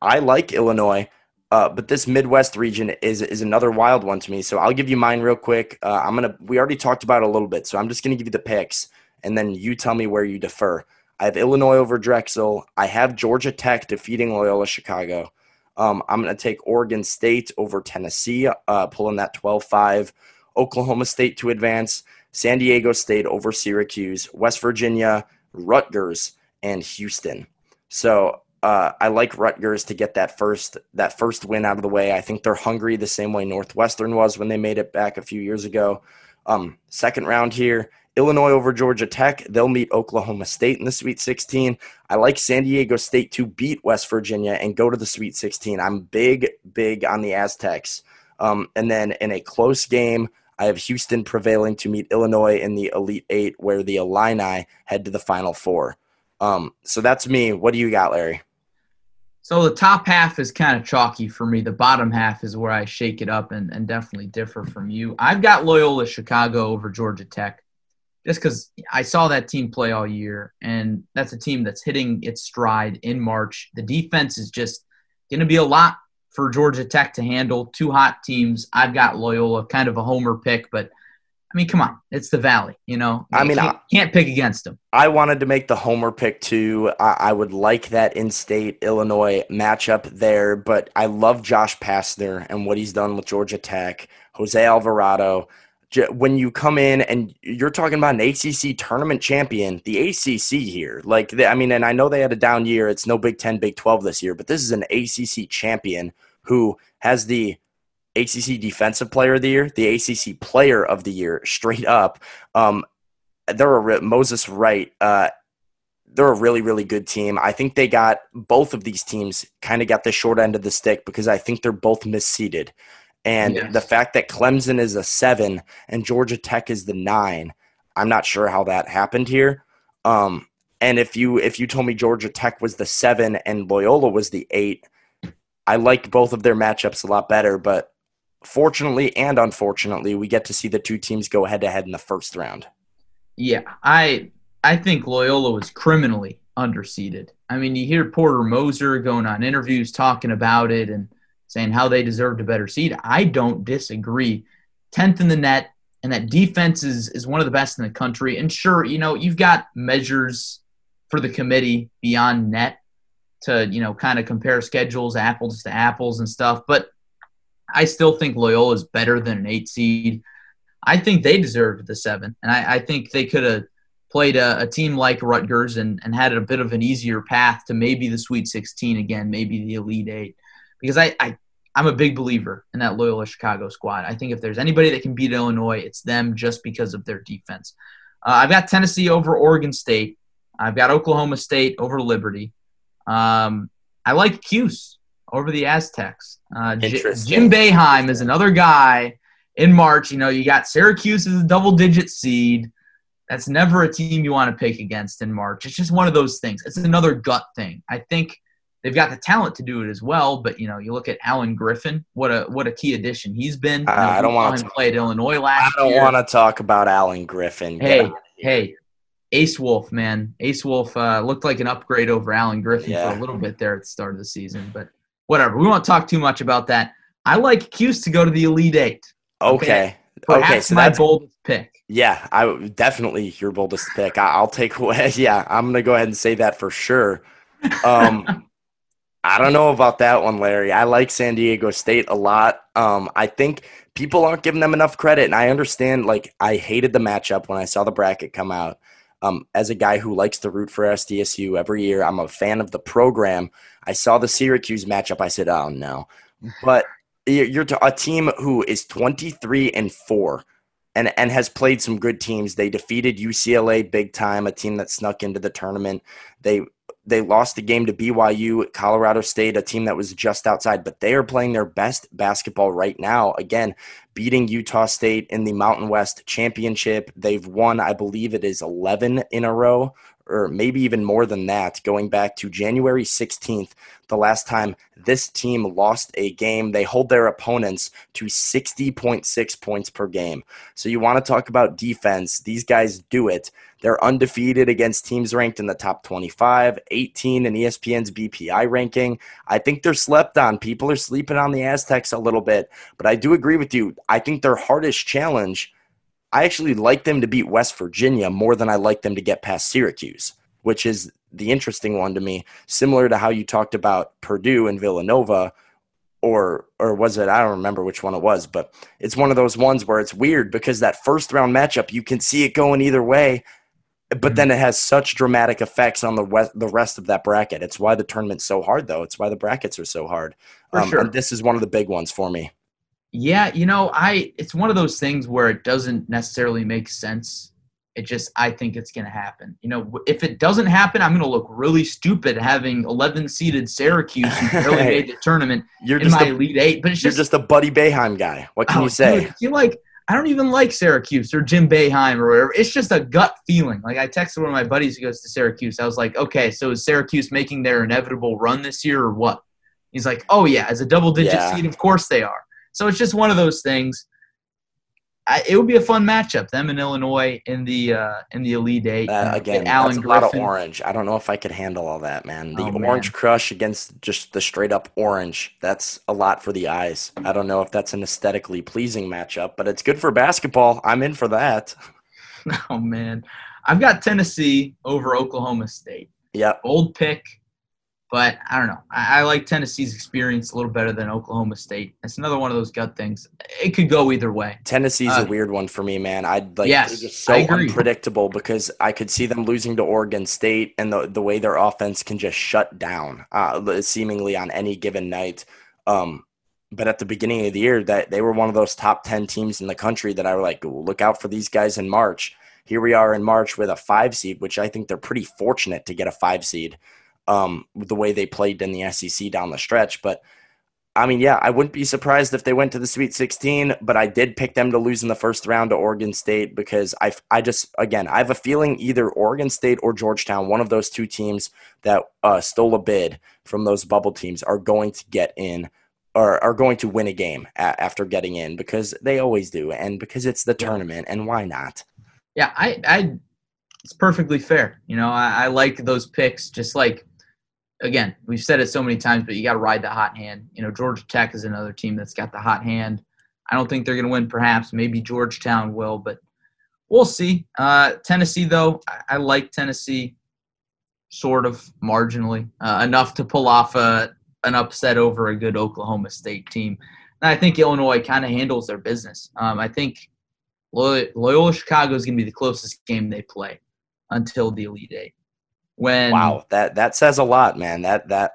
I like Illinois, uh, but this Midwest region is is another wild one to me. So I'll give you mine real quick. Uh, I'm gonna. We already talked about it a little bit, so I'm just gonna give you the picks, and then you tell me where you defer. I have Illinois over Drexel. I have Georgia Tech defeating Loyola Chicago. Um, I'm to take Oregon State over Tennessee, uh, pulling that 12 5. Oklahoma State to advance. San Diego State over Syracuse. West Virginia, Rutgers, and Houston. So uh, I like Rutgers to get that first that first win out of the way. I think they're hungry the same way Northwestern was when they made it back a few years ago. Um, second round here, Illinois over Georgia Tech. They'll meet Oklahoma State in the Sweet 16. I like San Diego State to beat West Virginia and go to the Sweet 16. I'm big, big on the Aztecs. Um, and then in a close game, I have Houston prevailing to meet Illinois in the Elite Eight, where the Illini head to the Final Four. Um, so that's me. What do you got, Larry? So the top half is kind of chalky for me. The bottom half is where I shake it up and, and definitely differ from you. I've got Loyola Chicago over Georgia Tech just because I saw that team play all year, and that's a team that's hitting its stride in March. The defense is just going to be a lot for Georgia Tech to handle. Two hot teams. I've got Loyola, kind of a homer pick, but I mean, come on, it's the Valley, you know. I mean, can't, I, can't pick against them. I wanted to make the homer pick too. I, I would like that in-state Illinois matchup there, but I love Josh Pastner and what he's done with Georgia Tech, Jose Alvarado. When you come in and you're talking about an ACC tournament champion, the ACC here, like I mean, and I know they had a down year. It's no Big Ten, Big Twelve this year, but this is an ACC champion who has the ACC Defensive Player of the Year, the ACC Player of the Year, straight up. Um, they're a Moses Wright. Uh, they're a really, really good team. I think they got both of these teams kind of got the short end of the stick because I think they're both misseeded. And yes. the fact that Clemson is a seven and Georgia Tech is the nine, I'm not sure how that happened here. Um, and if you if you told me Georgia Tech was the seven and Loyola was the eight, I like both of their matchups a lot better. But fortunately and unfortunately, we get to see the two teams go head to head in the first round. Yeah, I I think Loyola was criminally underseeded. I mean, you hear Porter Moser going on interviews talking about it and saying how they deserved a better seed. I don't disagree. 10th in the net, and that defense is, is one of the best in the country. And sure, you know, you've got measures for the committee beyond net to, you know, kind of compare schedules, apples to apples and stuff. But I still think Loyola is better than an eight seed. I think they deserved the seven, and I, I think they could have played a, a, team like Rutgers and, and had a bit of an easier path to maybe the Sweet 16 again, maybe the Elite Eight. Because I, I I'm a big believer in that Loyola Chicago squad. I think if there's anybody that can beat Illinois, it's them just because of their defense. Uh, I've got Tennessee over Oregon State. I've got Oklahoma State over Liberty. Um, I like Cuse over the Aztecs. Uh, Jim Boeheim is another guy in March. You know, you got Syracuse as a double digit seed. That's never a team you want to pick against in March. It's just one of those things. It's another gut thing. I think they've got the talent to do it as well, but you know, you look at Alan Griffin. What a what a key addition he's been. Uh, you know, I don't want to play at Illinois last. I don't want to talk about Alan Griffin. Hey, hey, Ace Wolf, man, Ace Wolf uh, looked like an upgrade over Alan Griffin yeah. for a little bit there at the start of the season, but whatever. We won't talk too much about that. I like Cuse to go to the Elite Eight. Okay. Okay. okay so my that's boldest pick. Yeah, I definitely your boldest pick. I, will take away. Yeah, I'm gonna go ahead and say that for sure. Um, I don't know about that one, Larry. I like San Diego State a lot. Um, I think people aren't giving them enough credit, and I understand. Like, I hated the matchup when I saw the bracket come out. Um, as a guy who likes to root for SDSU every year, I'm a fan of the program. I saw the Syracuse matchup. I said, "Oh no!" But you're a team who is 23 and four, and and has played some good teams. They defeated UCLA big time, a team that snuck into the tournament. They they lost the game to BYU, Colorado State, a team that was just outside, but they are playing their best basketball right now. Again, beating Utah State in the Mountain West Championship. They've won, I believe it is 11 in a row, or maybe even more than that, going back to January 16th, the last time this team lost a game. They hold their opponents to 60.6 points per game. So you want to talk about defense. These guys do it. They're undefeated against teams ranked in the top 25, 18 in ESPN's BPI ranking. I think they're slept on. People are sleeping on the Aztecs a little bit, but I do agree with you. I think their hardest challenge I actually like them to beat West Virginia more than I like them to get past Syracuse, which is the interesting one to me. Similar to how you talked about Purdue and Villanova, or or was it? I don't remember which one it was, but it's one of those ones where it's weird because that first round matchup you can see it going either way, but mm-hmm. then it has such dramatic effects on the west, the rest of that bracket. It's why the tournament's so hard, though. It's why the brackets are so hard. Um, sure. And this is one of the big ones for me. Yeah, you know, I it's one of those things where it doesn't necessarily make sense. It just I think it's going to happen. You know, if it doesn't happen, I'm going to look really stupid having 11 seeded Syracuse who barely made the tournament you're in just my a, Elite Eight. But it's just, you're just a Buddy Boeheim guy. What can oh, you say? Dude, I like I don't even like Syracuse or Jim Boeheim or whatever. It's just a gut feeling. Like I texted one of my buddies who goes to Syracuse. I was like, okay, so is Syracuse making their inevitable run this year or what? He's like, oh yeah, as a double digit yeah. seed, of course they are. So it's just one of those things. I, it would be a fun matchup. Them in Illinois in the uh, in the Elite Eight. Uh, again, Alan that's a Griffin. lot of orange. I don't know if I could handle all that, man. The oh, orange man. crush against just the straight up orange. That's a lot for the eyes. I don't know if that's an aesthetically pleasing matchup, but it's good for basketball. I'm in for that. Oh man, I've got Tennessee over Oklahoma State. Yep. Old pick. But I don't know. I, I, like Tennessee's experience a little better than Oklahoma State. It's another one of those gut things. It could go either way. Tennessee's uh, a weird one for me, man. I'd like yes, just so unpredictable because I could see them losing to Oregon State and the the way their offense can just shut down, uh, seemingly on any given night. Um, but at the beginning of the year, that they were one of those top ten teams in the country that I were like, look out for these guys in March. Here we are in March with a five seed, which I think they're pretty fortunate to get a five seed um, the way they played in the SEC down the stretch. But I mean, yeah, I wouldn't be surprised if they went to the Sweet 16, but I did pick them to lose in the first round to Oregon State because I, I just, again, I have a feeling either Oregon State or Georgetown, one of those two teams that uh, stole a bid from those bubble teams, are going to get in or are going to win a game a- after getting in because they always do and because it's the tournament and why not? Yeah, I, I, it's perfectly fair. You know, I, I like those picks just like again, we've said it so many times, but you got to ride the hot hand. You know, Georgia Tech is another team that's got the hot hand. I don't think they're going to win. Perhaps maybe Georgetown will, but we'll see. Uh, Tennessee, though, I, I, like Tennessee, sort of marginally uh, enough to pull off a, an upset over a good Oklahoma State team. And I think Illinois kind of handles their business. Um, I think Loyola Chicago is going to be the closest game they play until the Elite Eight. When wow, that that says a lot, man. That that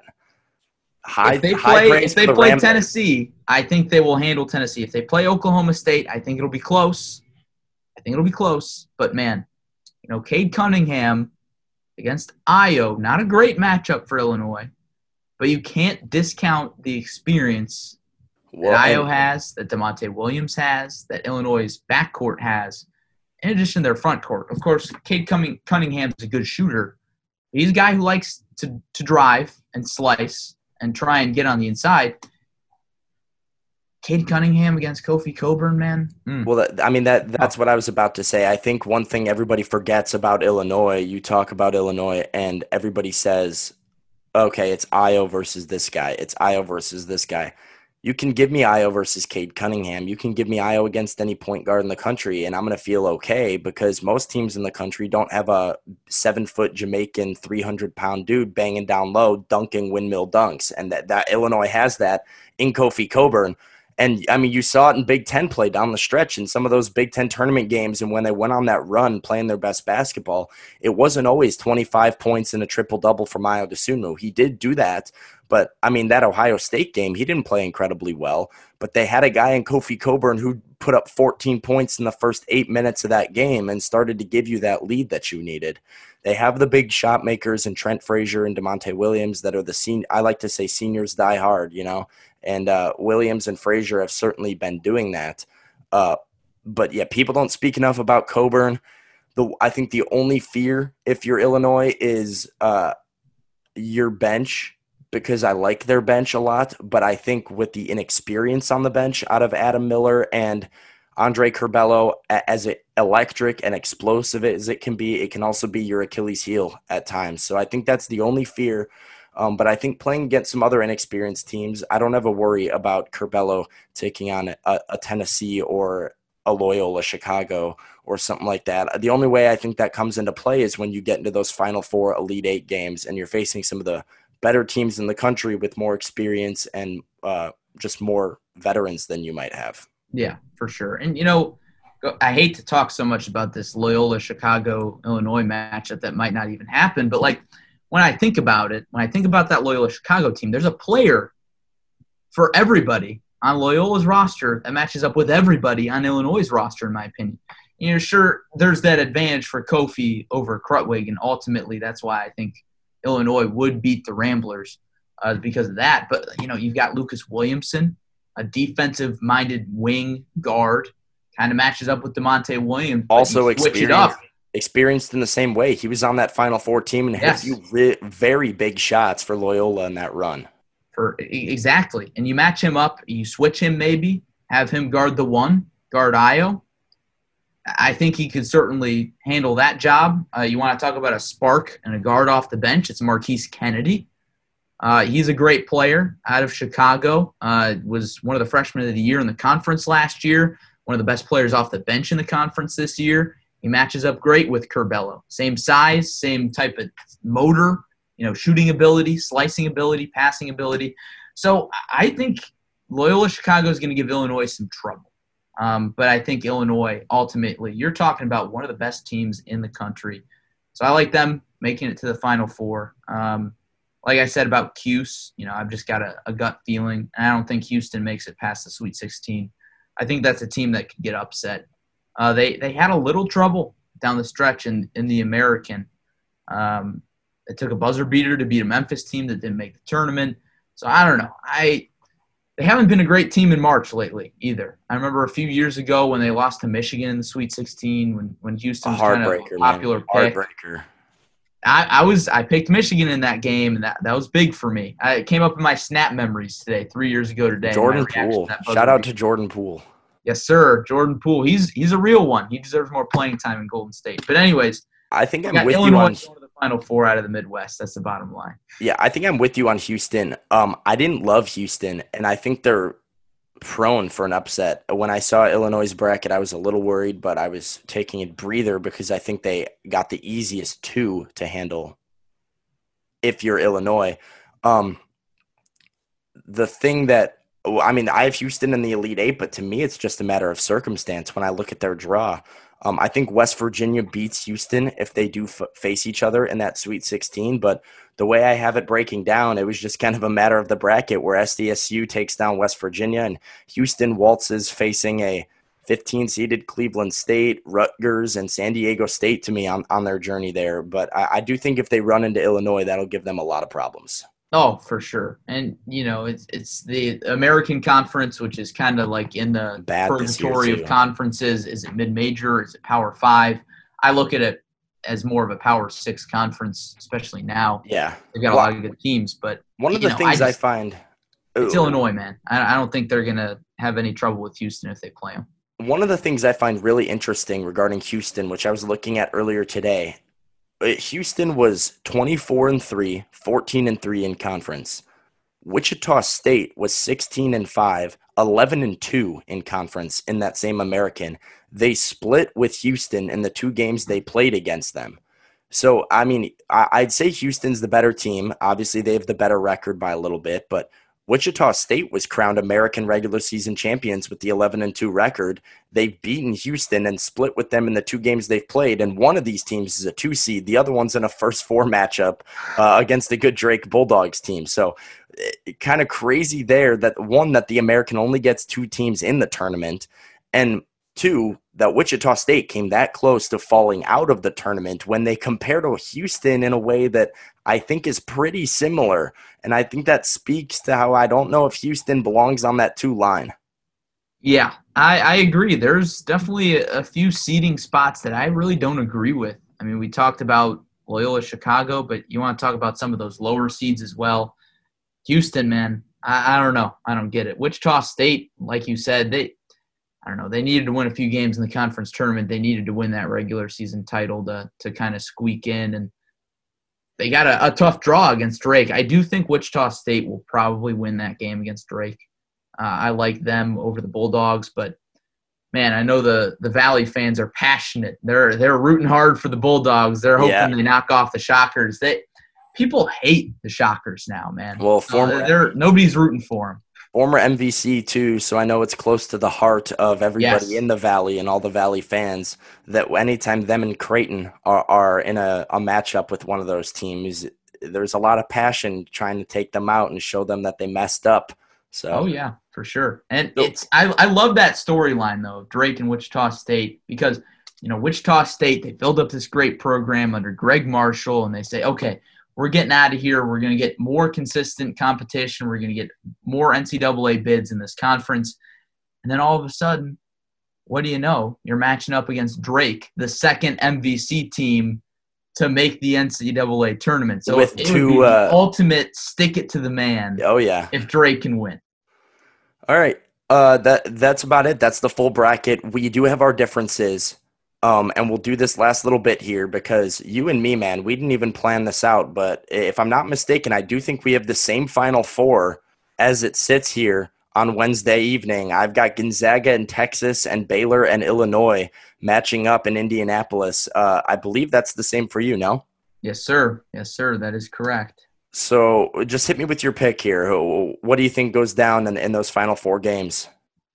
high. If they play, if they the play Tennessee, I think they will handle Tennessee. If they play Oklahoma State, I think it'll be close. I think it'll be close. But man, you know, Cade Cunningham against Ayo, not a great matchup for Illinois, but you can't discount the experience well, that Ayo has, that Da'Monte Williams has, that Illinois' backcourt has, in addition to their front court. Of course, Cade Cunningham's a good shooter, He's a guy who likes to, to drive and slice and try and get on the inside. Cade Cunningham against Kofi Cockburn, man. Mm. Well, I mean that that's what I was about to say. I think one thing everybody forgets about Illinois, you talk about Illinois, and everybody says, "Okay, it's Ayo versus this guy. It's Ayo versus this guy." You can give me Ayo versus Cade Cunningham. You can give me Ayo against any point guard in the country, and I'm going to feel okay because most teams in the country don't have a seven foot Jamaican, 300 pound dude banging down low, dunking windmill dunks. And that, that Illinois has that in Kofi Cockburn. And I mean, you saw it in Big Ten play down the stretch in some of those Big Ten tournament games. And when they went on that run playing their best basketball, it wasn't always 25 points and a triple double for Ayo Dosunmu. He did do that. But I mean, that Ohio State game, he didn't play incredibly well. But they had a guy in Kofi Cockburn who put up 14 points in the first eight minutes of that game and started to give you that lead that you needed. They have the big shot makers and Trent Frazier and Da'Monte Williams that are the senior. I like to say seniors die hard, you know, and uh, Williams and Frazier have certainly been doing that. Uh, but yeah, people don't speak enough about Cockburn. The I think the only fear if you're Illinois is uh, your bench because I like their bench a lot. But I think with the inexperience on the bench out of Adam Miller and Andre Curbelo, as electric and explosive as it can be, it can also be your Achilles heel at times. So I think that's the only fear um, but I think playing against some other inexperienced teams, I don't have a worry about Curbelo taking on a, a Tennessee or a Loyola Chicago or something like that. The only way I think that comes into play is when you get into those Final Four Elite Eight games and you're facing some of the better teams in the country with more experience and uh, just more veterans than you might have. Yeah, for sure. And you know, I hate to talk so much about this Loyola Chicago Illinois matchup that might not even happen, but like when I think about it, when I think about that Loyola Chicago team, there's a player for everybody on Loyola's roster that matches up with everybody on Illinois' roster, in my opinion. You know, sure, there's that advantage for Kofi over Krutwig, and ultimately that's why I think Illinois would beat the Ramblers uh, because of that. But, you know, you've got Lucas Williamson, a defensive minded wing guard kind of matches up with Da'Monte Williams. Also experienced, experienced in the same way. He was on that Final Four team and yes. hit a few re- very big shots for Loyola in that run. For exactly, and you match him up, you switch him maybe, have him guard the one, guard Ayo. I think he could certainly handle that job. Uh, you want to talk about a spark and a guard off the bench? It's Marquise Kennedy. Uh, he's a great player out of Chicago. Uh, was one of the freshmen of the year in the conference last year. One of the best players off the bench in the conference this year. He matches up great with Curbelo. Same size, same type of motor, you know, shooting ability, slicing ability, passing ability. So I think Loyola Chicago is going to give Illinois some trouble. Um, but I think Illinois, ultimately, you're talking about one of the best teams in the country. So I like them making it to the Final Four. Um, like I said about Cuse, you know, I've just got a, a, gut feeling, I don't think Houston makes it past the Sweet 16. I think that's a team that could get upset. Uh, they they had a little trouble down the stretch in in the American. Um, it took a buzzer beater to beat a Memphis team that didn't make the tournament. So I don't know. I they haven't been a great team in March lately either. I remember a few years ago when they lost to Michigan in the Sweet 16 when when Houston was kind of a popular man. pick. Heartbreaker. I, I, was I picked Michigan in that game, and that, that was big for me. I, it came up in my snap memories today, three years ago today. Jordan Poole. Shout out to Jordan Poole. Yes, sir. Jordan Poole. He's he's a real one. He deserves more playing time in Golden State. But anyways, I think I'm with Illinois you on the Final Four out of the Midwest. That's the bottom line. Yeah, I think I'm with you on Houston. Um, I didn't love Houston, and I think they're prone for an upset. When I saw Illinois' bracket, I was a little worried, but I was taking a breather because I think they got the easiest two to handle if you're Illinois. Um, the thing that I mean, I have Houston in the Elite Eight, but to me, it's just a matter of circumstance when I look at their draw. Um, I think West Virginia beats Houston if they do f- face each other in that Sweet 16. But the way I have it breaking down, it was just kind of a matter of the bracket where SDSU takes down West Virginia and Houston waltzes facing a 15 seeded Cleveland State, Rutgers, and San Diego State to me on, on their journey there. But I, I do think if they run into Illinois, that'll give them a lot of problems. Oh, for sure. And you know, it's it's the American Conference, which is kind of like in the Bad purgatory of conferences. Is it mid major? Is it Power Five? I look at it as more of a Power Six conference, especially now. Yeah, they've got well, a lot of good teams. But one of the know, things I, just, I find it's Illinois, man. I, I don't think they're gonna have any trouble with Houston if they play them. One of the things I find really interesting regarding Houston, which I was looking at earlier today, Houston was 24 and 3, 14 and 3 in conference. Wichita State was 16 and 5, 11 and 2 in conference in that same American. They split with Houston in the two games they played against them. So, I mean, I'd say Houston's the better team. Obviously, they have the better record by a little bit, but Wichita State was crowned American regular season champions with the 11 and 2 record. They've beaten Houston and split with them in the two games they've played. And one of these teams is a two seed. The other one's in a first four matchup uh, against the good Drake Bulldogs team. So eh, kind of crazy there that one, that the American only gets two teams in the tournament. And two, that Wichita State came that close to falling out of the tournament when they compare to Houston in a way that I think is pretty similar. And I think that speaks to how I don't know if Houston belongs on that two line. Yeah, I, I agree. There's definitely a, few seating spots that I really don't agree with. I mean, we talked about Loyola Chicago, but you want to talk about some of those lower seeds as well. Houston, man, I, I don't know. I don't get it. Wichita State, like you said, they I don't know. They needed to win a few games in the conference tournament. They needed to win that regular season title to to kind of squeak in, and they got a, a, tough draw against Drake. I do think Wichita State will probably win that game against Drake. Uh, I like them over the Bulldogs, but man, I know the the Valley fans are passionate. They're they're rooting hard for the Bulldogs. They're hoping yeah. they knock off the Shockers. They people hate the Shockers now, man. Well, former, uh, they're, nobody's rooting for them former MVC too, so I know it's close to the heart of everybody yes. in the Valley and all the Valley fans. That anytime them and Creighton are, are in a, a matchup with one of those teams, there's a lot of passion trying to take them out and show them that they messed up. So, oh yeah, for sure. And it's I I love that storyline though, Drake and Wichita State because you know Wichita State they build up this great program under Gregg Marshall and they say okay we're getting out of here. We're going to get more consistent competition. We're going to get more NCAA bids in this conference. And then all of a sudden, what do you know? You're matching up against Drake, the second MVC team to make the NCAA tournament. So With two, uh, ultimate stick it to the man. Oh yeah. If Drake can win. All right. Uh, that that's about it. That's the full bracket. We do have our differences. Um, and we'll do this last little bit here because you and me, man, we didn't even plan this out. But if I'm not mistaken, I do think we have the same final four as it sits here on Wednesday evening. I've got Gonzaga and Texas and Baylor and Illinois matching up in Indianapolis. Uh, I believe that's the same for you, no? Yes, sir. Yes, sir. That is correct. So just hit me with your pick here. What do you think goes down in, in those final four games?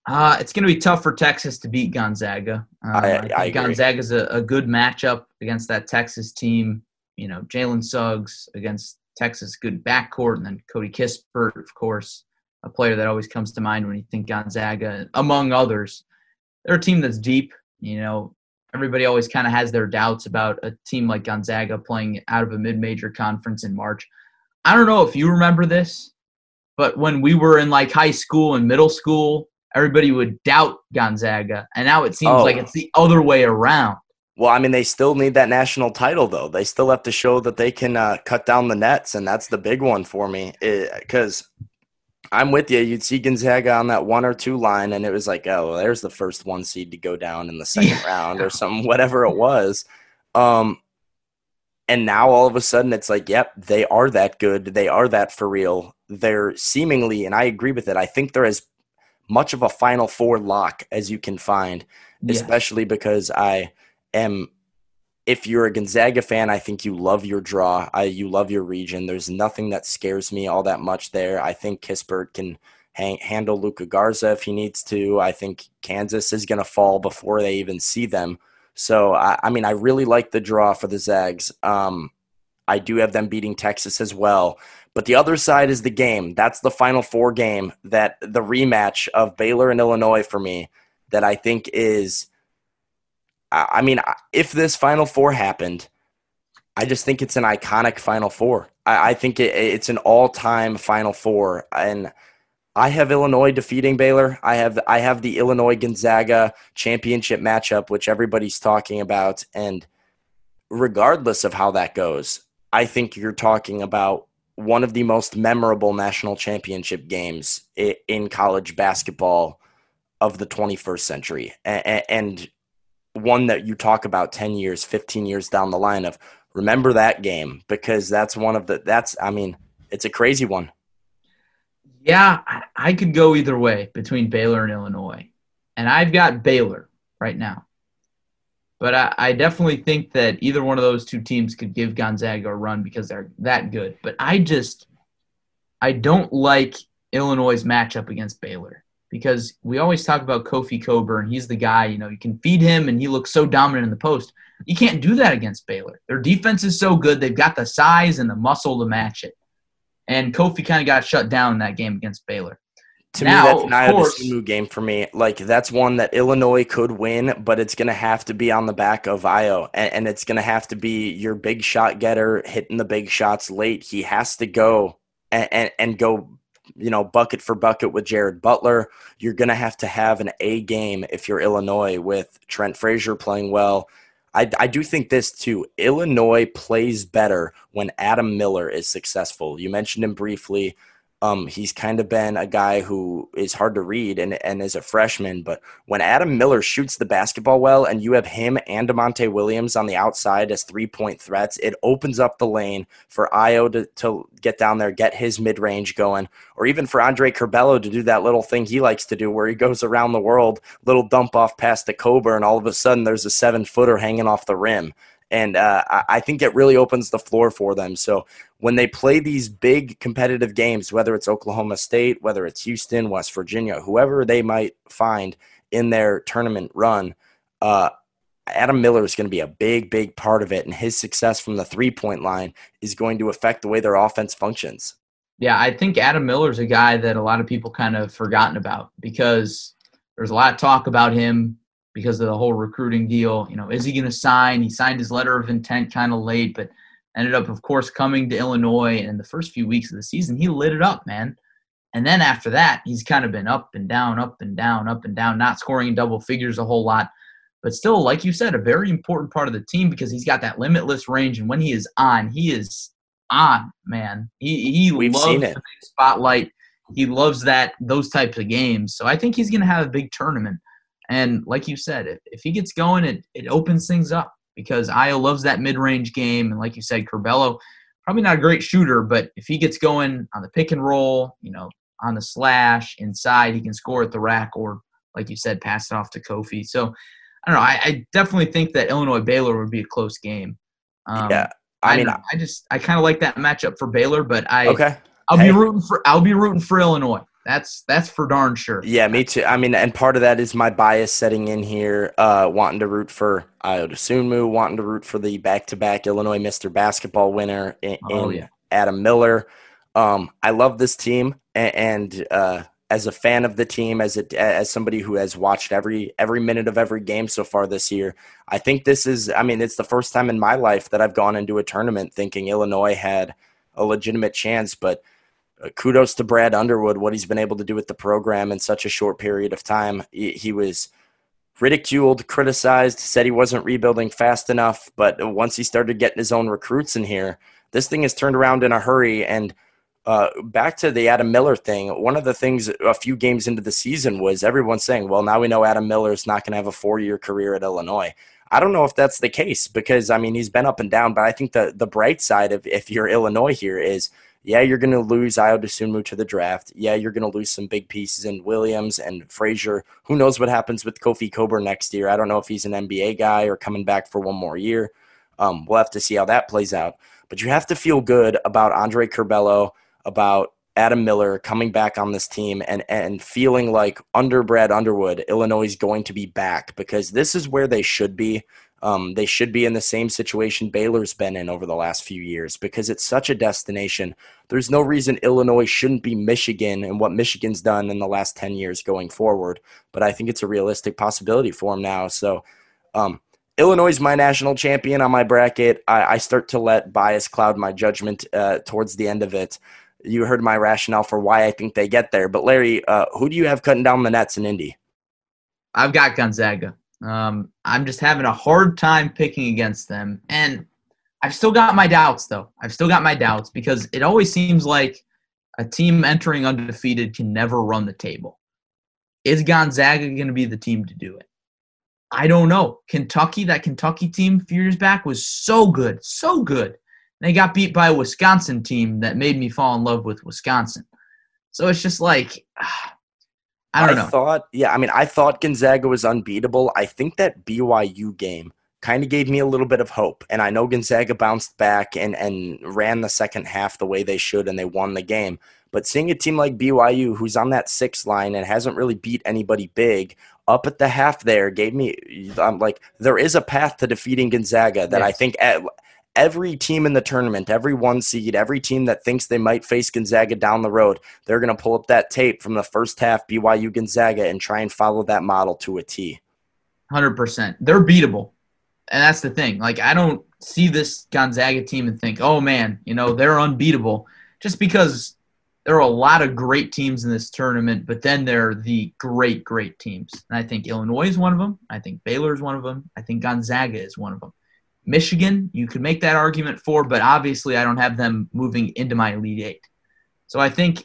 Uh, it's going to be tough for Texas to beat Gonzaga. Uh, I, I, I Gonzaga's a, a good matchup against that Texas team. You know, Jalen Suggs against Texas, good backcourt, and then Corey Kispert, of course, a player that always comes to mind when you think Gonzaga, among others. They're a team that's deep. You know, everybody always kind of has their doubts about a team like Gonzaga playing out of a mid-major conference in March. I don't know if you remember this, but when we were in like high school and middle school, everybody would doubt Gonzaga, and now it seems oh. like it's the other way around. Well, I mean, they still need that national title, though. They still have to show that they can uh, cut down the nets, and that's the big one for me. Because I'm with you. You'd see Gonzaga on that one or two line, and it was like, oh, well, there's the first one seed to go down in the second round or something, whatever it was. Um, and now all of a sudden it's like, yep, they are that good. They are that for real. They're seemingly, and I agree with it. I think they're as much of a Final Four lock as you can find, yeah. especially because I am. If you're a Gonzaga fan, I think you love your draw. I, you love your region. There's nothing that scares me all that much there. I think Kispert can hang, handle Luka Garza if he needs to. I think Kansas is going to fall before they even see them. So I, I, mean, I really like the draw for the Zags. Um, I do have them beating Texas as well. But the other side is the game. That's the final four game that the rematch of Baylor and Illinois for me that I think is. I mean, if this final four happened, I just think it's an iconic final four. I, I think it, it's an all time final four. And I have Illinois defeating Baylor. I have I have the Illinois Gonzaga championship matchup, which everybody's talking about. And regardless of how that goes, I think you're talking about one of the most memorable national championship games in college basketball of the 21st century. And one that you talk about 10 years 15 years down the line of remember that game because that's one of the that's i mean it's a crazy one. Yeah i could go either way between baylor and illinois. And i've got baylor right now but I, I, definitely think that either one of those two teams could give Gonzaga a run because they're that good. But I just I don't like Illinois' matchup against Baylor because we always talk about Kofi Cockburn. He's the guy, you know, you can feed him and he looks so dominant in the post. You can't do that against Baylor. Their defense is so good. They've got the size and the muscle to match it. And Kofi kind of got shut down in that game against Baylor to now, me, that's an Ayo Dosunmu game for me. Like that's one that Illinois could win, but it's going to have to be on the back of Ayo, and, and it's going to have to be your big shot getter hitting the big shots late. He has to go and, and, and go, you know, bucket for bucket with Jared Butler. You're going to have to have an A game if you're Illinois with Trent Frazier playing well. I, I do think this too. Illinois plays better when Adam Miller is successful. You mentioned him briefly. Um, he's kind of been a guy who is hard to read and, and is a freshman. But when Adam Miller shoots the basketball well and you have him and Da'Monte Williams on the outside as three point threats, it opens up the lane for Ayo to, to get down there, get his mid range going, or even for Andre Curbelo to do that little thing he likes to do where he goes around the world, little dump off past the Cockburn. All of a sudden, there's a seven footer hanging off the rim and uh, I think it really opens the floor for them. So when they play these big competitive games, whether it's Oklahoma State, whether it's Houston, West Virginia, whoever they might find in their tournament run, uh, Adam Miller is going to be a big, big part of it, and his success from the three point line is going to affect the way their offense functions. Yeah, I think Adam Miller is a guy that a lot of people kind of forgotten about because there's a lot of talk about him because of the whole recruiting deal. You know, is he going to sign? He signed his letter of intent kind of late, but ended up, of course, coming to Illinois. And in the first few weeks of the season, he lit it up, man. And then after that, he's kind of been up and down, up and down, up and down, not scoring in double figures a whole lot. But still, like you said, a very important part of the team because he's got that limitless range. And when he is on, he is on, man. He he We've loves the spotlight. He loves that those types of games. So I think he's going to have a big tournament. And like you said, if, if he gets going, it, it opens things up because Ayo loves that mid range game. And like you said, Curbelo, probably not a great shooter, but if he gets going on the pick and roll, you know, on the slash, inside, he can score at the rack or, like you said, pass it off to Kofi. So I don't know. I, I definitely think that Illinois Baylor would be a close game. Um, yeah. I, I, mean, don't. I just I kind of like that matchup for Baylor, but I okay. I'll Hey. be rooting for I'll be rooting for Illinois. That's that's for darn sure. Yeah, me too. I mean, and part of that is my bias setting in here, uh, wanting to root for Ayo Dosunmu, wanting to root for the back-to-back Illinois Mr. Basketball winner in, Oh, yeah. Adam Miller. Um, I love this team, and, and uh, as a fan of the team, as a, as somebody who has watched every every minute of every game so far this year, I think this is. I mean, it's the first time in my life that I've gone into a tournament thinking Illinois had a legitimate chance, but kudos to Brad Underwood, what he's been able to do with the program in such a short period of time. He, was ridiculed, criticized, said he wasn't rebuilding fast enough, but once he started getting his own recruits in here, this thing has turned around in a hurry. And uh, back to the Adam Miller thing, one of the things a few games into the season was everyone saying, well, now we know Adam Miller is not going to have a four year career at Illinois. I don't know if that's the case because I mean he's been up and down, but I think the the bright side of if you're Illinois here is yeah, you're going to lose Ayo Dosunmu to the draft. Yeah, you're going to lose some big pieces in Williams and Frazier. Who knows what happens with Kofi Cockburn next year? I don't know if he's an NBA guy or coming back for one more year. Um, we'll have to see how that plays out. But you have to feel good about Andre Curbelo, about Adam Miller coming back on this team and, and feeling like under Brad Underwood, Illinois is going to be back because this is where they should be. Um, they should be in the same situation Baylor's been in over the last few years because it's such a destination. There's no reason Illinois shouldn't be Michigan and what Michigan's done in the last 10 years going forward. But I think it's a realistic possibility for them now. So, um, Illinois is my national champion on my bracket. I, I start to let bias cloud my judgment uh, towards the end of it. You heard my rationale for why I think they get there. But, Larry, uh, who do you have cutting down the nets in Indy? I've got Gonzaga. Um, I'm just having a hard time picking against them, and I've still got my doubts though. I've still got my doubts because it always seems like a team entering undefeated can never run the table. Is Gonzaga going to be the team to do it? I don't know. Kentucky, that Kentucky team a few years back was so good, so good. They got beat by a Wisconsin team that made me fall in love with Wisconsin. So it's just like I don't know. thought, yeah, I mean, I thought Gonzaga was unbeatable. I think that BYU game kind of gave me a little bit of hope. And I know Gonzaga bounced back and, and ran the second half the way they should and they won the game. But seeing a team like BYU, who's on that six line and hasn't really beat anybody big, up at the half there gave me, I'm like, there is a path to defeating Gonzaga that I think at, every team in the tournament, every one seed, every team that thinks they might face Gonzaga down the road, they're going to pull up that tape from the first half BYU Gonzaga and try and follow that model to a T. Hundred percent. They're beatable, and that's the thing. Like I don't see this Gonzaga team and think, oh man, you know they're unbeatable, just because there are a lot of great teams in this tournament. But then there are the great, great teams, and I think Illinois is one of them. I think Baylor is one of them. I think Gonzaga is one of them. Michigan, you could make that argument for, but obviously I don't have them moving into my Elite Eight. So I think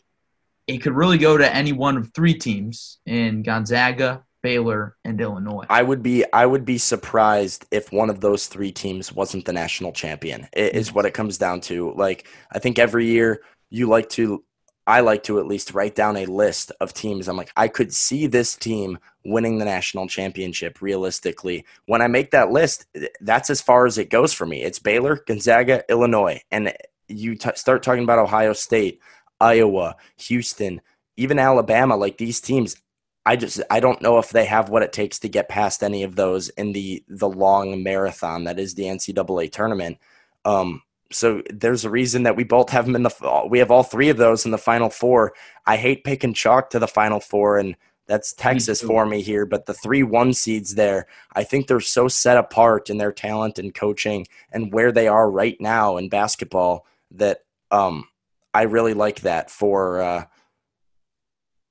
it could really go to any one of three teams in Gonzaga, Baylor, and Illinois. I would be I would be surprised if one of those three teams wasn't the national champion. It is mm-hmm. what it comes down to. Like I think every year you like to I like to at least write down a list of teams. I'm like I could see this team winning the national championship realistically. When I make that list, that's as far as it goes for me. It's Baylor, Gonzaga, Illinois, and you t- start talking about Ohio State, Iowa, Houston, even Alabama. Like these teams, I just I don't know if they have what it takes to get past any of those in the the long marathon that is the NCAA tournament. Um, so there's a reason that we both have them in the we have all three of those in the final four. I hate picking chalk to the final four, and that's Texas too. for me here. But the three one seeds there, I think they're so set apart in their talent and coaching and where they are right now in basketball that um, I really like that for. Uh,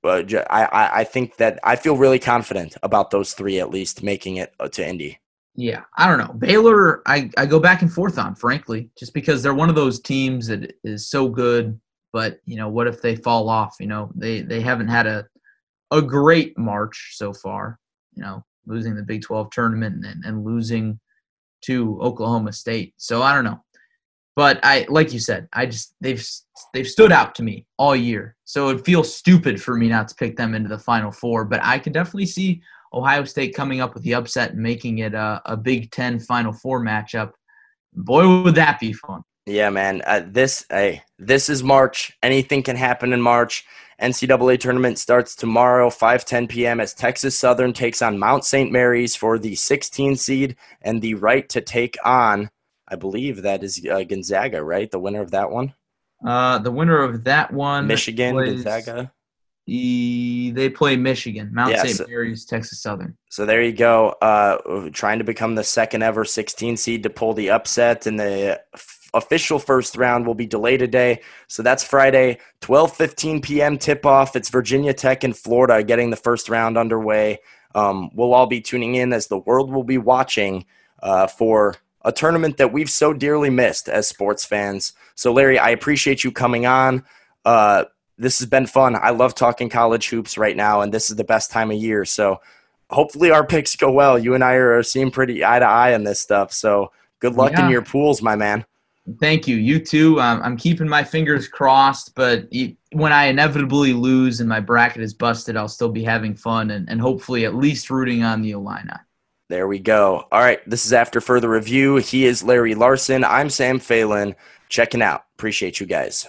uh, I, I think that I feel really confident about those three at least making it uh, to Indy. Yeah, I don't know. Baylor, I, I go back and forth on, frankly, just because they're one of those teams that is so good, but you know, what if they fall off? You know, they they haven't had a a great March so far. You know, losing the Big 12 tournament and, and losing to Oklahoma State. So I don't know. But I like you said, I just they've they've stood out to me all year. So it feels stupid for me not to pick them into the final four, but I can definitely see Ohio State coming up with the upset and making it a, a Big Ten Final Four matchup. Boy, would that be fun! Yeah, man. Uh, this hey, this is March. Anything can happen in March. NCAA tournament starts tomorrow, 5:10 p.m. as Texas Southern takes on Mount St. Mary's for the 16 seed and the right to take on I believe that is uh, Gonzaga, right? The winner of that one. Uh, the winner of that one, Michigan, Gonzaga. E, they play Michigan, Mount yeah, St. So, Mary's, Texas Southern. So there you go. Uh, trying to become the second ever 16 seed to pull the upset, and the f- official first round will be delayed today. So that's Friday, 12:15 p.m. tip off. It's Virginia Tech and Florida getting the first round underway. Um, we'll all be tuning in as the world will be watching uh, for a tournament that we've so dearly missed as sports fans. So, Larry, I appreciate you coming on. Uh, this has been fun. I love talking college hoops right now, and this is the best time of year. So, hopefully, our picks go well. You and I are seeing pretty eye to eye on this stuff. So, good luck yeah. in your pools, my man. Thank you. You too. Um, I'm keeping my fingers crossed, but when I inevitably lose and my bracket is busted, I'll still be having fun and, and hopefully at least rooting on the Illini. There we go. All right. This is after further review. He is Larry Larson. I'm Sam Phelan. Checking out. Appreciate you guys.